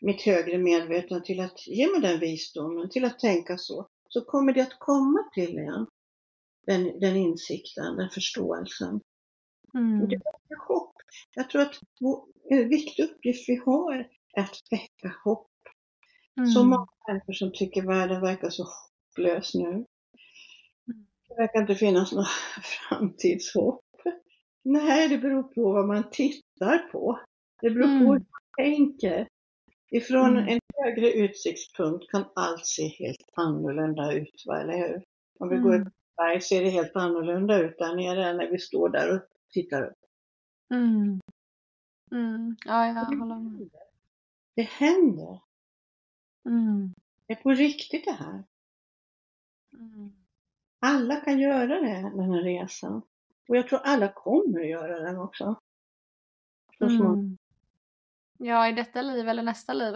mitt högre medvetande till att ge mig den visdomen, till att tänka så, så kommer det att komma till en. Den, den insikten, den förståelsen. Mm. Det väcker hopp. Jag tror att en viktig uppgift vi har är att väcka hopp. Mm. Så många människor som tycker världen verkar så hopplös nu. Mm. Det verkar inte finnas något framtidshopp. Nej, det beror på vad man tittar på. Det beror mm. på hur man tänker. Ifrån mm. en högre utsiktspunkt kan allt se helt annorlunda ut, va? eller hur? Om vi mm. går upp på berg ser det helt annorlunda ut där nere än när vi står där och tittar upp. Mm. Mm. Ja, jag håller med. Det händer. Mm. Det är på riktigt det här. Mm. Alla kan göra det, den här resan. Och jag tror alla kommer att göra den också. Så småningom. Mm. Ja, i detta liv eller nästa liv.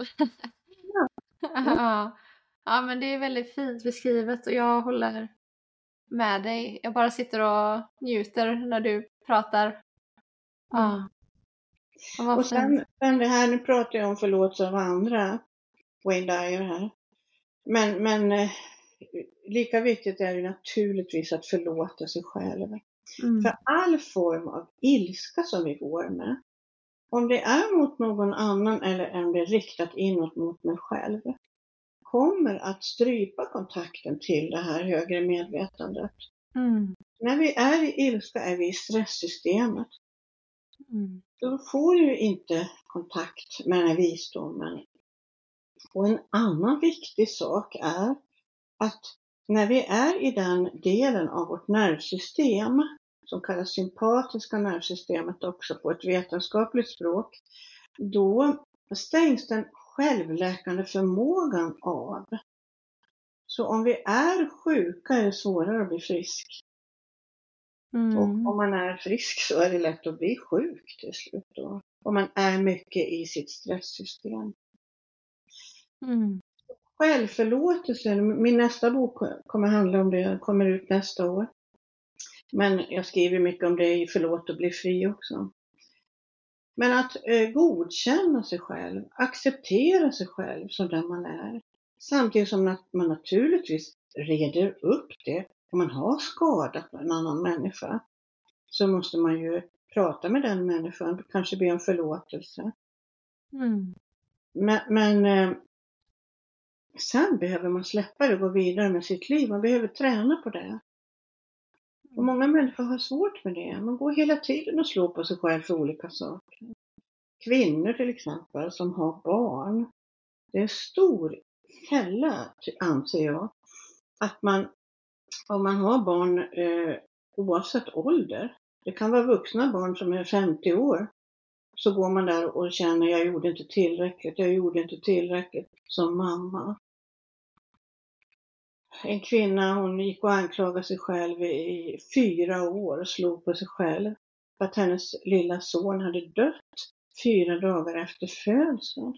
Ja. ja. ja, men det är väldigt fint beskrivet och jag håller med dig. Jag bara sitter och njuter när du pratar. Ja. Vad Och sen, sen det här, nu pratar jag om förlåtelse av andra, Wayne Dyer här. Men, men eh, lika viktigt är det naturligtvis att förlåta sig själv. Mm. För all form av ilska som vi går med, om det är mot någon annan eller om det är riktat inåt mot mig själv, kommer att strypa kontakten till det här högre medvetandet. Mm. När vi är i ilska är vi i stresssystemet. Mm. Då får du inte kontakt med den här visdomen. Och en annan viktig sak är att när vi är i den delen av vårt nervsystem, som kallas sympatiska nervsystemet också på ett vetenskapligt språk, då stängs den självläkande förmågan av. Så om vi är sjuka är det svårare att bli frisk. Mm. Och om man är frisk så är det lätt att bli sjuk till slut då. Om man är mycket i sitt stresssystem. Mm. Självförlåtelse, min nästa bok kommer handla om det, kommer ut nästa år. Men jag skriver mycket om det i Förlåt och bli fri också. Men att eh, godkänna sig själv, acceptera sig själv som den man är. Samtidigt som man naturligtvis reder upp det. Om man har skadat en annan människa så måste man ju prata med den människan, kanske be om förlåtelse. Mm. Men, men eh, sen behöver man släppa det och gå vidare med sitt liv. Man behöver träna på det. Och många människor har svårt med det. Man går hela tiden och slår på sig själv för olika saker. Kvinnor till exempel som har barn. Det är en stor fälla, anser jag, att man, om man har barn eh, oavsett ålder, det kan vara vuxna barn som är 50 år, så går man där och känner jag gjorde inte tillräckligt, jag gjorde inte tillräckligt som mamma. En kvinna hon gick och anklagade sig själv i fyra år och slog på sig själv för att hennes lilla son hade dött fyra dagar efter födseln.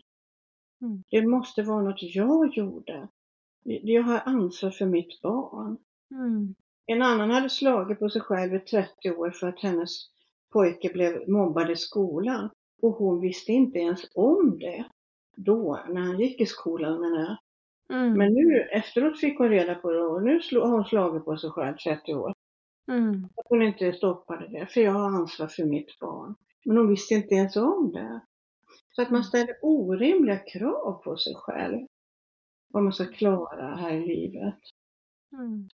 Mm. Det måste vara något jag gjorde. Jag har ansvar för mitt barn. Mm. En annan hade slagit på sig själv i 30 år för att hennes pojke blev mobbad i skolan. Och hon visste inte ens om det då, när han gick i skolan menar jag. Mm. Men nu efteråt fick hon reda på det och nu har hon slagit på sig själv 30 år. Mm. Att hon inte stoppade det, för jag har ansvar för mitt barn. Men hon visste inte ens om det. Så att man ställer orimliga krav på sig själv. Vad man ska klara här i livet. Mm.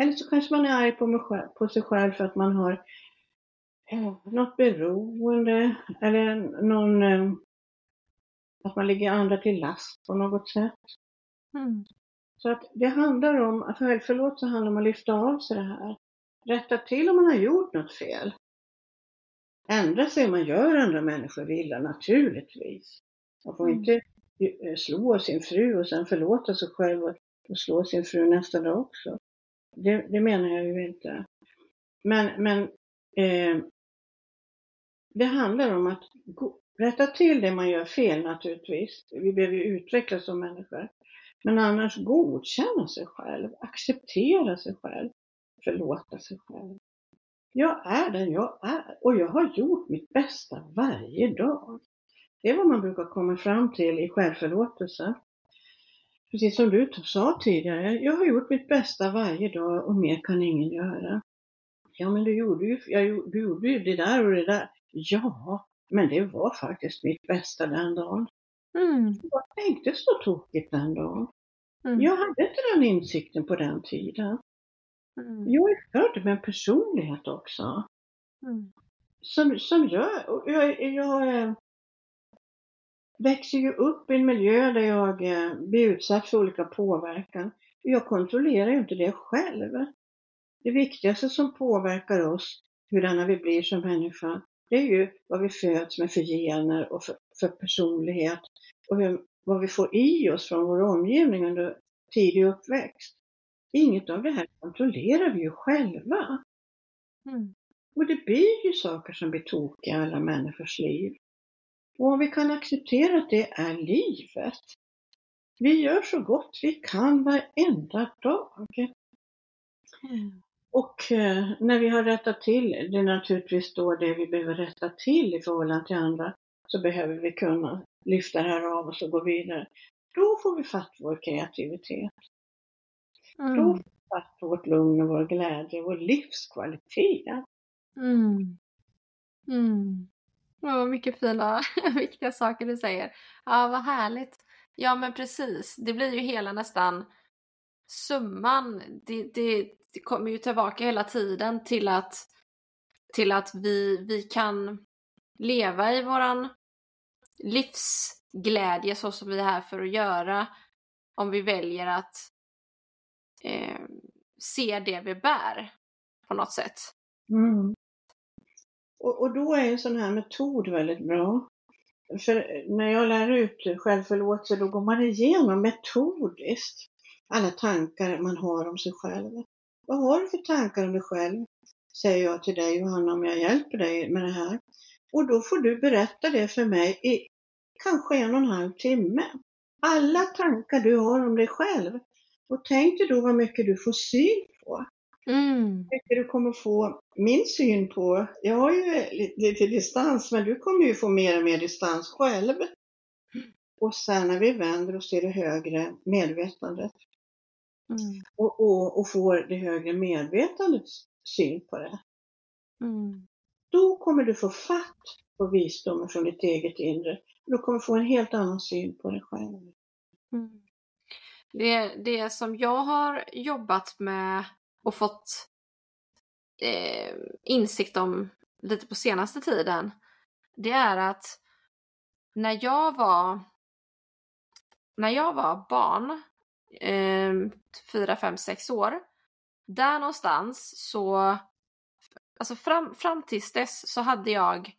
Eller så kanske man är arg på, mig själv, på sig själv för att man har något beroende eller någon, eh, att man ligger andra till last på något sätt. Mm. Så att det handlar om, att självförlåtelse handlar om att lyfta av sig det här. Rätta till om man har gjort något fel. Ändra sig om man gör andra människor illa, naturligtvis. Man får Mm. inte eh, slå sin fru och sen förlåta sig själv och och slå sin fru nästa dag också. Det, det menar jag ju inte. Men, men eh, det handlar om att rätta till det man gör fel naturligtvis. Vi behöver ju utvecklas som människor. Men annars godkänna sig själv, acceptera sig själv, förlåta sig själv. Jag är den jag är och jag har gjort mitt bästa varje dag. Det är vad man brukar komma fram till i självförlåtelse. Precis som du sa tidigare, jag har gjort mitt bästa varje dag och mer kan ingen göra. Ja, men du gjorde ju, jag, du gjorde ju det där och det där. Ja, men det var faktiskt mitt bästa den dagen. Mm. Jag tänkte så tokigt den dagen. Mm. Jag hade inte den insikten på den tiden. Mm. Jag är född med en personlighet också. Mm. Som, som och jag, jag eh, växer ju upp i en miljö där jag eh, blir utsatt för olika påverkan. Jag kontrollerar ju inte det själv. Det viktigaste som påverkar oss, hurdana vi blir som människa, det är ju vad vi föds med för gener och för, för personlighet och hur, vad vi får i oss från vår omgivning under tidig uppväxt. Inget av det här kontrollerar vi ju själva. Mm. Och det blir ju saker som blir tokiga i alla människors liv. Och om vi kan acceptera att det är livet. Vi gör så gott vi kan varenda dag. Mm. Och eh, när vi har rättat till, det är naturligtvis då det vi behöver rätta till i förhållande till andra, så behöver vi kunna lyfta det här av oss och gå vidare. Då får vi fatt vår kreativitet. Då Mm. får vi fatt vårt lugn och vår glädje, vår livskvalitet. Mm. Mm. Vad mycket fina, viktiga saker du säger. Ja, vad härligt. Ja, men precis. Det blir ju hela nästan summan. Det, det, det kommer ju tillbaka hela tiden till att, till att vi, vi kan leva i våran livsglädje så som vi är här för att göra om vi väljer att eh, se det vi bär på något sätt. Mm. Och, och då är en sån här metod väldigt bra. För när jag lär ut självförlåtelse då går man igenom metodiskt alla tankar man har om sig själv. Vad har du för tankar om dig själv? Säger jag till dig Johanna om jag hjälper dig med det här. Och då får du berätta det för mig i kanske en och en halv timme. Alla tankar du har om dig själv. Och tänk dig då vad mycket du får syn på Mm. mycket du kommer få min syn på. Jag har ju lite, lite distans, men du kommer ju få mer och mer distans själv. Och sen när vi vänder oss till det högre medvetandet Mm. och, och, och får det högre medvetandets syn på det, Mm. då kommer du få fatt på visdomen från ditt eget inre. Du kommer få en helt annan syn på dig själv. Mm. Det, det som jag har jobbat med och fått eh, insikt om lite på senaste tiden, det är att när jag var när jag var barn, eh, 4, 5, 6 år, där någonstans så, alltså fram, fram tills dess så hade jag,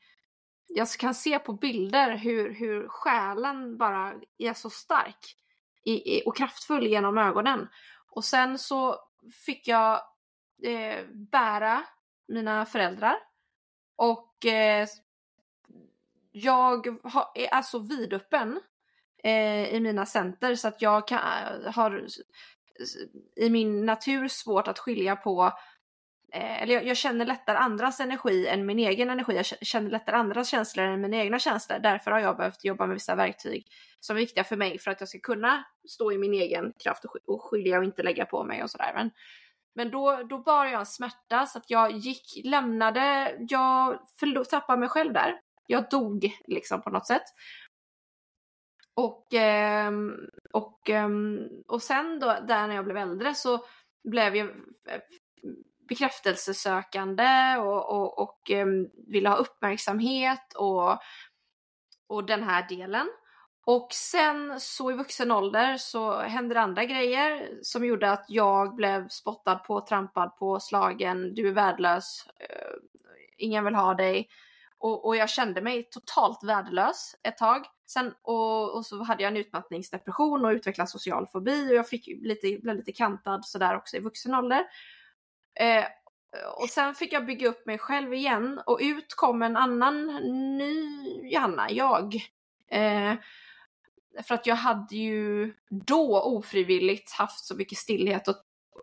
jag kan se på bilder hur, hur själen bara är så stark i, i, och kraftfull genom ögonen. Och sen så fick jag eh, bära mina föräldrar och eh, jag har, är alltså vidöppen eh, i mina center så att jag kan, eh, har i min natur svårt att skilja på eh, eller jag, jag, känner lättare andras energi än min egen energi. Jag känner lättare andras känslor än mina egna känslor. Därför har jag behövt jobba med vissa verktyg som är viktiga för mig för att jag ska kunna stå i min egen kraft och, och skilja och inte lägga på mig och sådär. Men, men då, då bar jag en smärta så att jag gick, lämnade, jag tappade mig själv där. Jag dog liksom på något sätt. Och, ehm, och, ehm, och sen då, där när jag blev äldre så blev jag bekräftelsesökande och, och, och ehm, ville ha uppmärksamhet och, och den här delen. Och sen så i vuxen ålder så hände det andra grejer som gjorde att jag blev spottad på, trampad på, slagen, du är värdelös, eh, ingen vill ha dig. Och, och, jag kände mig totalt värdelös ett tag. Sen, och, och, så hade jag en utmattningsdepression och utvecklade social fobi och jag fick lite, blev lite kantad sådär också i vuxen ålder. Eh, och sen fick jag bygga upp mig själv igen och ut kom en annan ny Johanna, jag. Eh, för att jag hade ju då ofrivilligt haft så mycket stillhet och,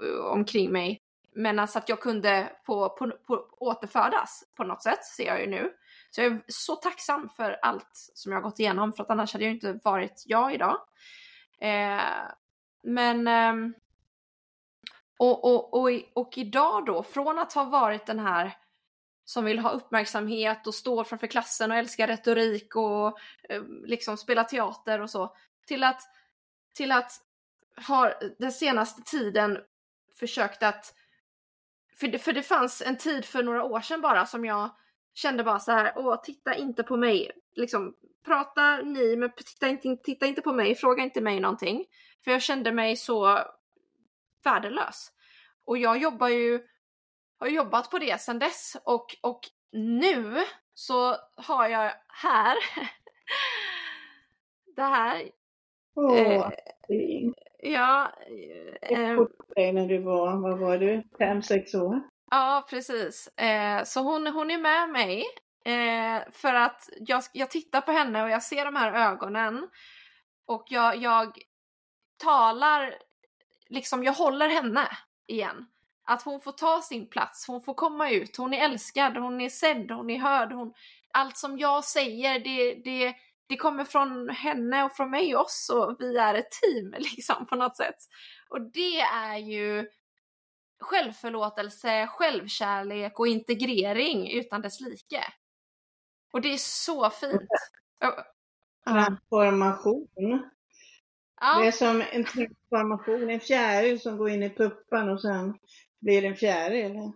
eh, omkring mig. Men alltså att jag kunde på, på, på återfödas på något sätt, ser jag ju nu. Så jag är så tacksam för allt som jag gått igenom, för att annars hade jag inte varit jag idag. Eh, men... Eh, och, och, och, och idag då, från att ha varit den här som vill ha uppmärksamhet och står framför klassen och älskar retorik och eh, liksom spela teater och så, till att, till att ha den senaste tiden försökt att... För det, för det fanns en tid för några år sedan bara som jag kände bara så här, åh, titta inte på mig. Liksom, prata ni, men titta inte, titta inte på mig, fråga inte mig någonting. För jag kände mig så värdelös. Och jag jobbar ju, har jobbat på det sedan dess och, och nu så har jag här det här. Åh, Eh, fin. Ja, Jag eh, på dig när du var, vad var du, fem, sex år? Ja precis. Eh, så hon, hon är med mig eh, för att jag, jag tittar på henne och jag ser de här ögonen och jag, jag talar, liksom jag håller henne igen. Att hon får ta sin plats, hon får komma ut, hon är älskad, hon är sedd, hon är hörd. Hon, allt som jag säger det, det, det kommer från henne och från mig och oss och vi är ett team liksom på något sätt. Och det är ju självförlåtelse, självkärlek och integrering utan dess like. Och det är så fint. Ja. Transformation. Det är Ja, som en transformation, en fjäril som går in i puppan och sen blir en fjäril.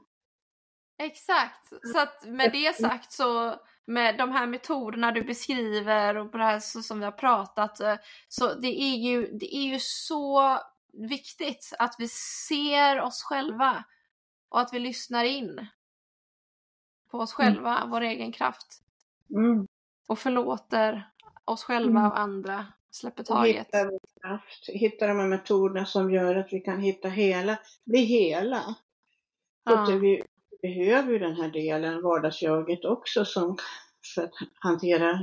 exakt. Så att med det sagt så med de här metoderna du beskriver och på det här som vi har pratat eh, så det är ju, det är ju så viktigt att vi ser oss själva och att vi lyssnar in på oss Mm. själva, vår egen kraft Mm. och förlåter oss själva Mm. och andra, släpper taget. hitta vår kraft, hitta de här metoderna som gör att vi kan hitta hela, bli hela. Ja. vi behöver ju den här delen, vardagsjaget också, som, för att hantera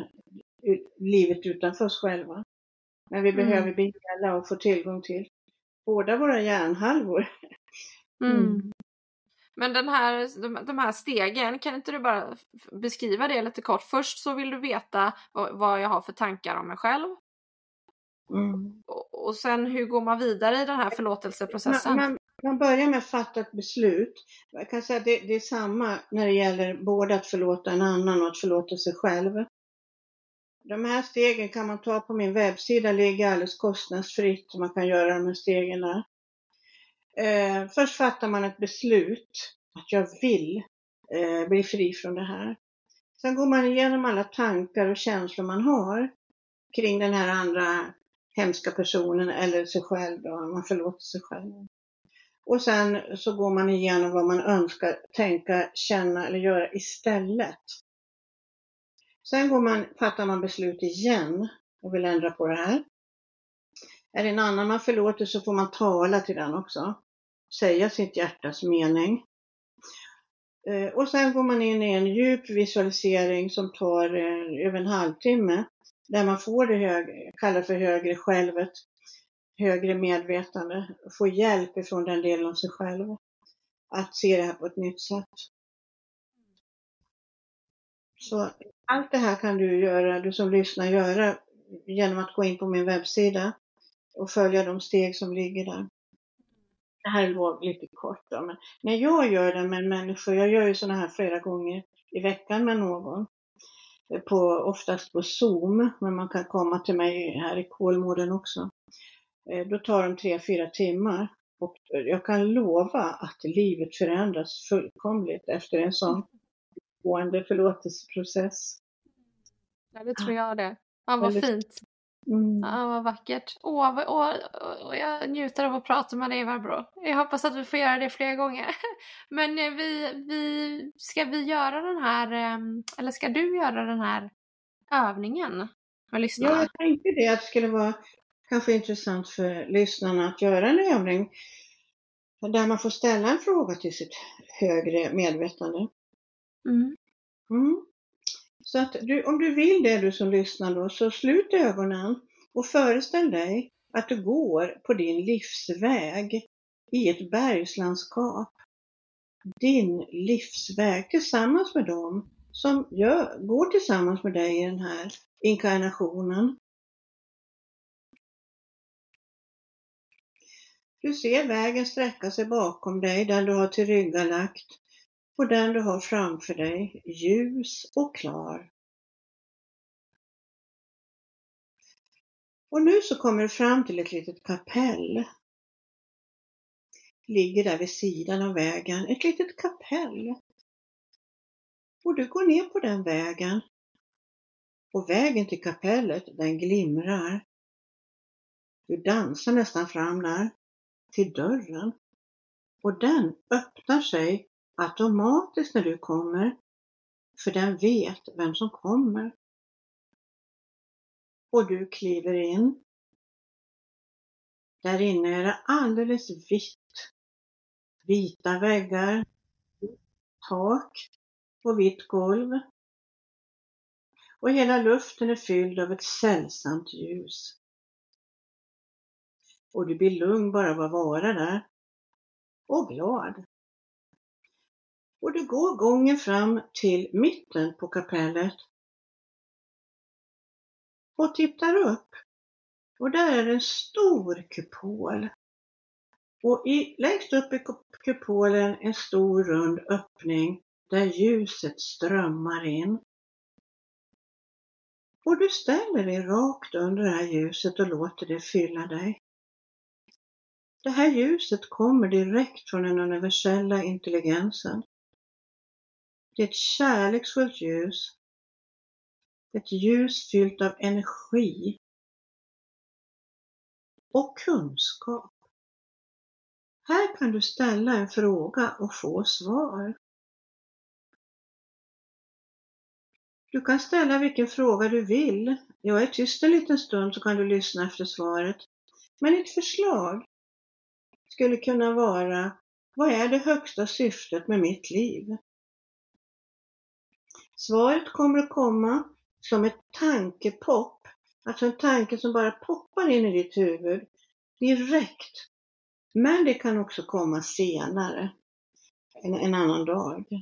livet utanför oss själva. Men vi Mm. behöver bli hela och få tillgång till båda våra hjärnhalvor. Mm. Men den här, de, de här stegen, kan inte du bara beskriva det lite kort? Först så vill du veta vad, vad jag har för tankar om mig själv. Mm. Och, och sen hur går man vidare i den här förlåtelseprocessen? Man, man, man börjar med att fatta ett beslut. Jag kan säga att det, det är samma när det gäller både att förlåta en annan och att förlåta sig själv. De här stegen kan man ta på min webbsida, ligger alldeles kostnadsfritt. Man kan göra de här stegen där. Eh, först fattar man ett beslut att jag vill eh, bli fri från det här. Sen går man igenom alla tankar och känslor man har kring den här andra hemska personen eller sig själv då, man förlåter sig själv. Och sen så går man igenom vad man önskar tänka, känna eller göra istället. Sen går man, fattar man beslut igen och vill ändra på det här. Är det en annan man förlåter så får man tala till den också. Säga sitt hjärtas mening. Eh, och sen går man in i en djup visualisering som tar eh, över en halvtimme. Där man får det hög, jag kallar för högre självet, högre medvetande, får hjälp ifrån den delen av sig själv. Att se det här på ett nytt sätt. Så allt det här kan du göra, du som lyssnar, göra genom att gå in på min webbsida och följa de steg som ligger där. Det här var lite kort då, men när jag gör det med människor, jag gör ju sådana här flera gånger i veckan med någon, på, oftast på Zoom, men man kan komma till mig här i Kolmården också. Eh, Då tar de tre, fyra timmar och jag kan lova att livet förändras fullkomligt efter en sån gående förlåtelseprocess. Ja, det tror jag det. Ja, vad Väldigt- fint. Mm. Ja, vad vackert. Åh, vad- åh, åh, jag njuter av att prata med dig Barbro. Jag hoppas att vi får göra det fler gånger. Men eh, vi, vi, ska vi göra den här, ehm, eller ska du göra den här övningen med Ja, lyssnarna? jag tänkte det att det skulle vara kanske intressant för lyssnarna att göra en övning där man får ställa en fråga till sitt högre medvetande. Mm. Mm. Så att du, om du vill det du som lyssnar då, så slut ögonen och föreställ dig att du går på din livsväg i ett bergslandskap. Din livsväg tillsammans med dem som gör, går tillsammans med dig i den här inkarnationen. Du ser vägen sträcka sig bakom dig, den du har tillryggalagt och den du har framför dig, ljus och klar. Och nu så kommer du fram till ett litet kapell. Ligger där vid sidan av vägen, ett litet kapell. Och du går ner på den vägen. Och vägen till kapellet, den glimrar. Du dansar nästan fram där, till dörren. Och den öppnar sig automatiskt när du kommer. för den vet vem som kommer. Och du kliver in. Där inne är det alldeles vitt. Vita väggar, tak och vitt golv. Och hela luften är fylld av ett sällsamt ljus. Och du blir lugn bara av att vara där. Och glad. Och du går gången fram till mitten på kapellet. Och tittar upp. Och där är en stor kupol. Och i, längst upp i kupolen en stor rund öppning där ljuset strömmar in. Och du ställer dig rakt under det här ljuset och låter det fylla dig. Det här ljuset kommer direkt från den universella intelligensen. Det är ett kärleksfullt ljus. Ett ljus fyllt av energi och kunskap. Här kan du ställa en fråga och få svar. Du kan ställa vilken fråga du vill. Jag är tyst en liten stund så kan du lyssna efter svaret. Men ett förslag skulle kunna vara, vad är det högsta syftet med mitt liv? Svaret kommer att komma som ett tankepop, alltså en tanke som bara poppar in i ditt huvud direkt. Men det kan också komma senare, en, en annan dag.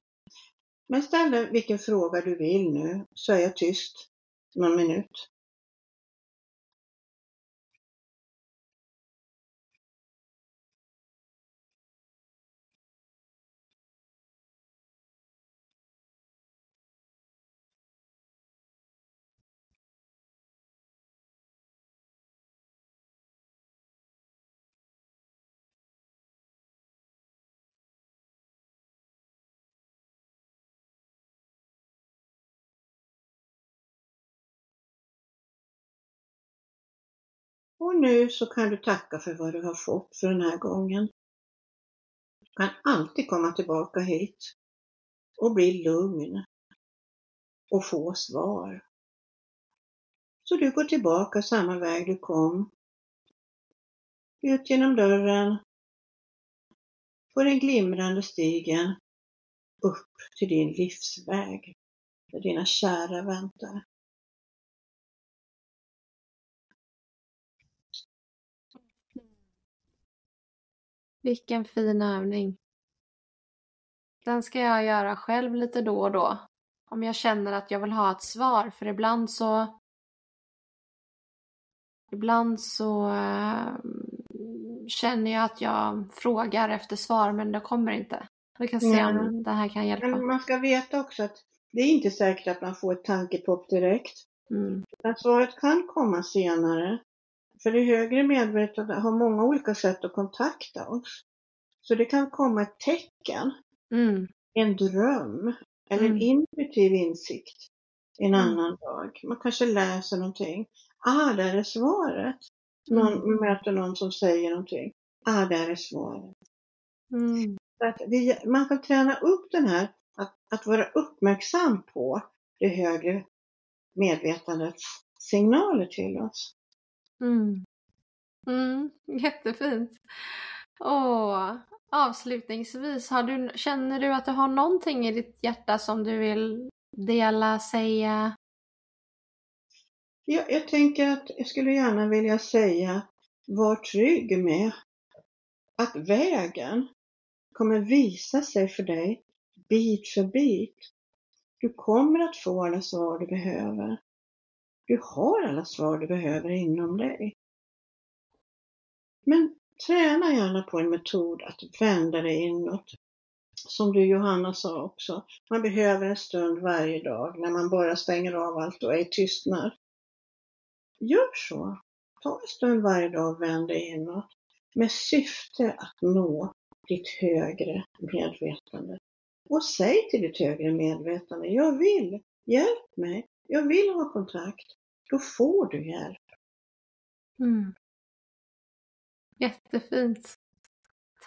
Men ställ vilken fråga du vill nu, så är jag tyst någon minut. Och nu så kan du tacka för vad du har fått för den här gången. Du kan alltid komma tillbaka hit och bli lugn och få svar. Så du går tillbaka samma väg du kom. Ut genom dörren, på den glimrande stigen, upp till din livsväg där dina kära väntar. Vilken fin övning. Den ska jag göra själv lite då och då. Om jag känner att jag vill ha ett svar, för ibland så Ibland så äh, känner jag att jag frågar efter svar men det kommer inte. Vi kan se om det här kan hjälpa. Men man ska veta också att det är inte säkert att man får ett tankepop direkt. Mm. svaret kan komma senare. För det högre medvetandet har många olika sätt att kontakta oss. Så det kan komma ett tecken, mm. en dröm eller mm. en intuitiv insikt en mm. annan dag. Man kanske läser någonting. Ah, där är svaret. Någon mm. möter någon som säger någonting. Ah, där är svaret. Mm. Att det, man kan träna upp den här, att, att vara uppmärksam på det högre medvetandets signaler till oss. Mm. Mm, jättefint. Åh, avslutningsvis, har du, känner du att du har någonting i ditt hjärta som du vill dela, säga? Ja, jag tänker att jag skulle gärna vilja säga, var trygg med att vägen kommer visa sig för dig bit för bit. Du kommer att få alla svar du behöver. Du har alla svar du behöver inom dig. Men träna gärna på en metod att vända dig inåt. Som du Johanna sa också, man behöver en stund varje dag när man bara stänger av allt och är i tystnad. Gör så. Ta en stund varje dag och vänd dig inåt med syfte att nå ditt högre medvetande. Och säg till ditt högre medvetande, jag vill, hjälp mig, jag vill ha kontakt. Då får du hjälp. Mm. Jättefint.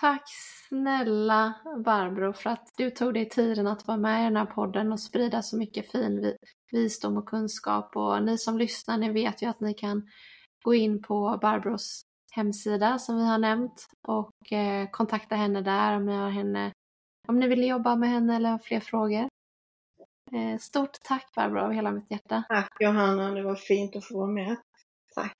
Tack snälla Barbro för att du tog dig tiden att vara med i den här podden och sprida så mycket fin visdom och kunskap. Och ni som lyssnar, ni vet ju att ni kan gå in på Barbros hemsida som vi har nämnt och eh, kontakta henne där om ni, har henne, om ni vill jobba med henne eller har fler frågor. Eh, stort tack Barbro av hela mitt hjärta. Tack Johanna, det var fint att få vara med. Tack.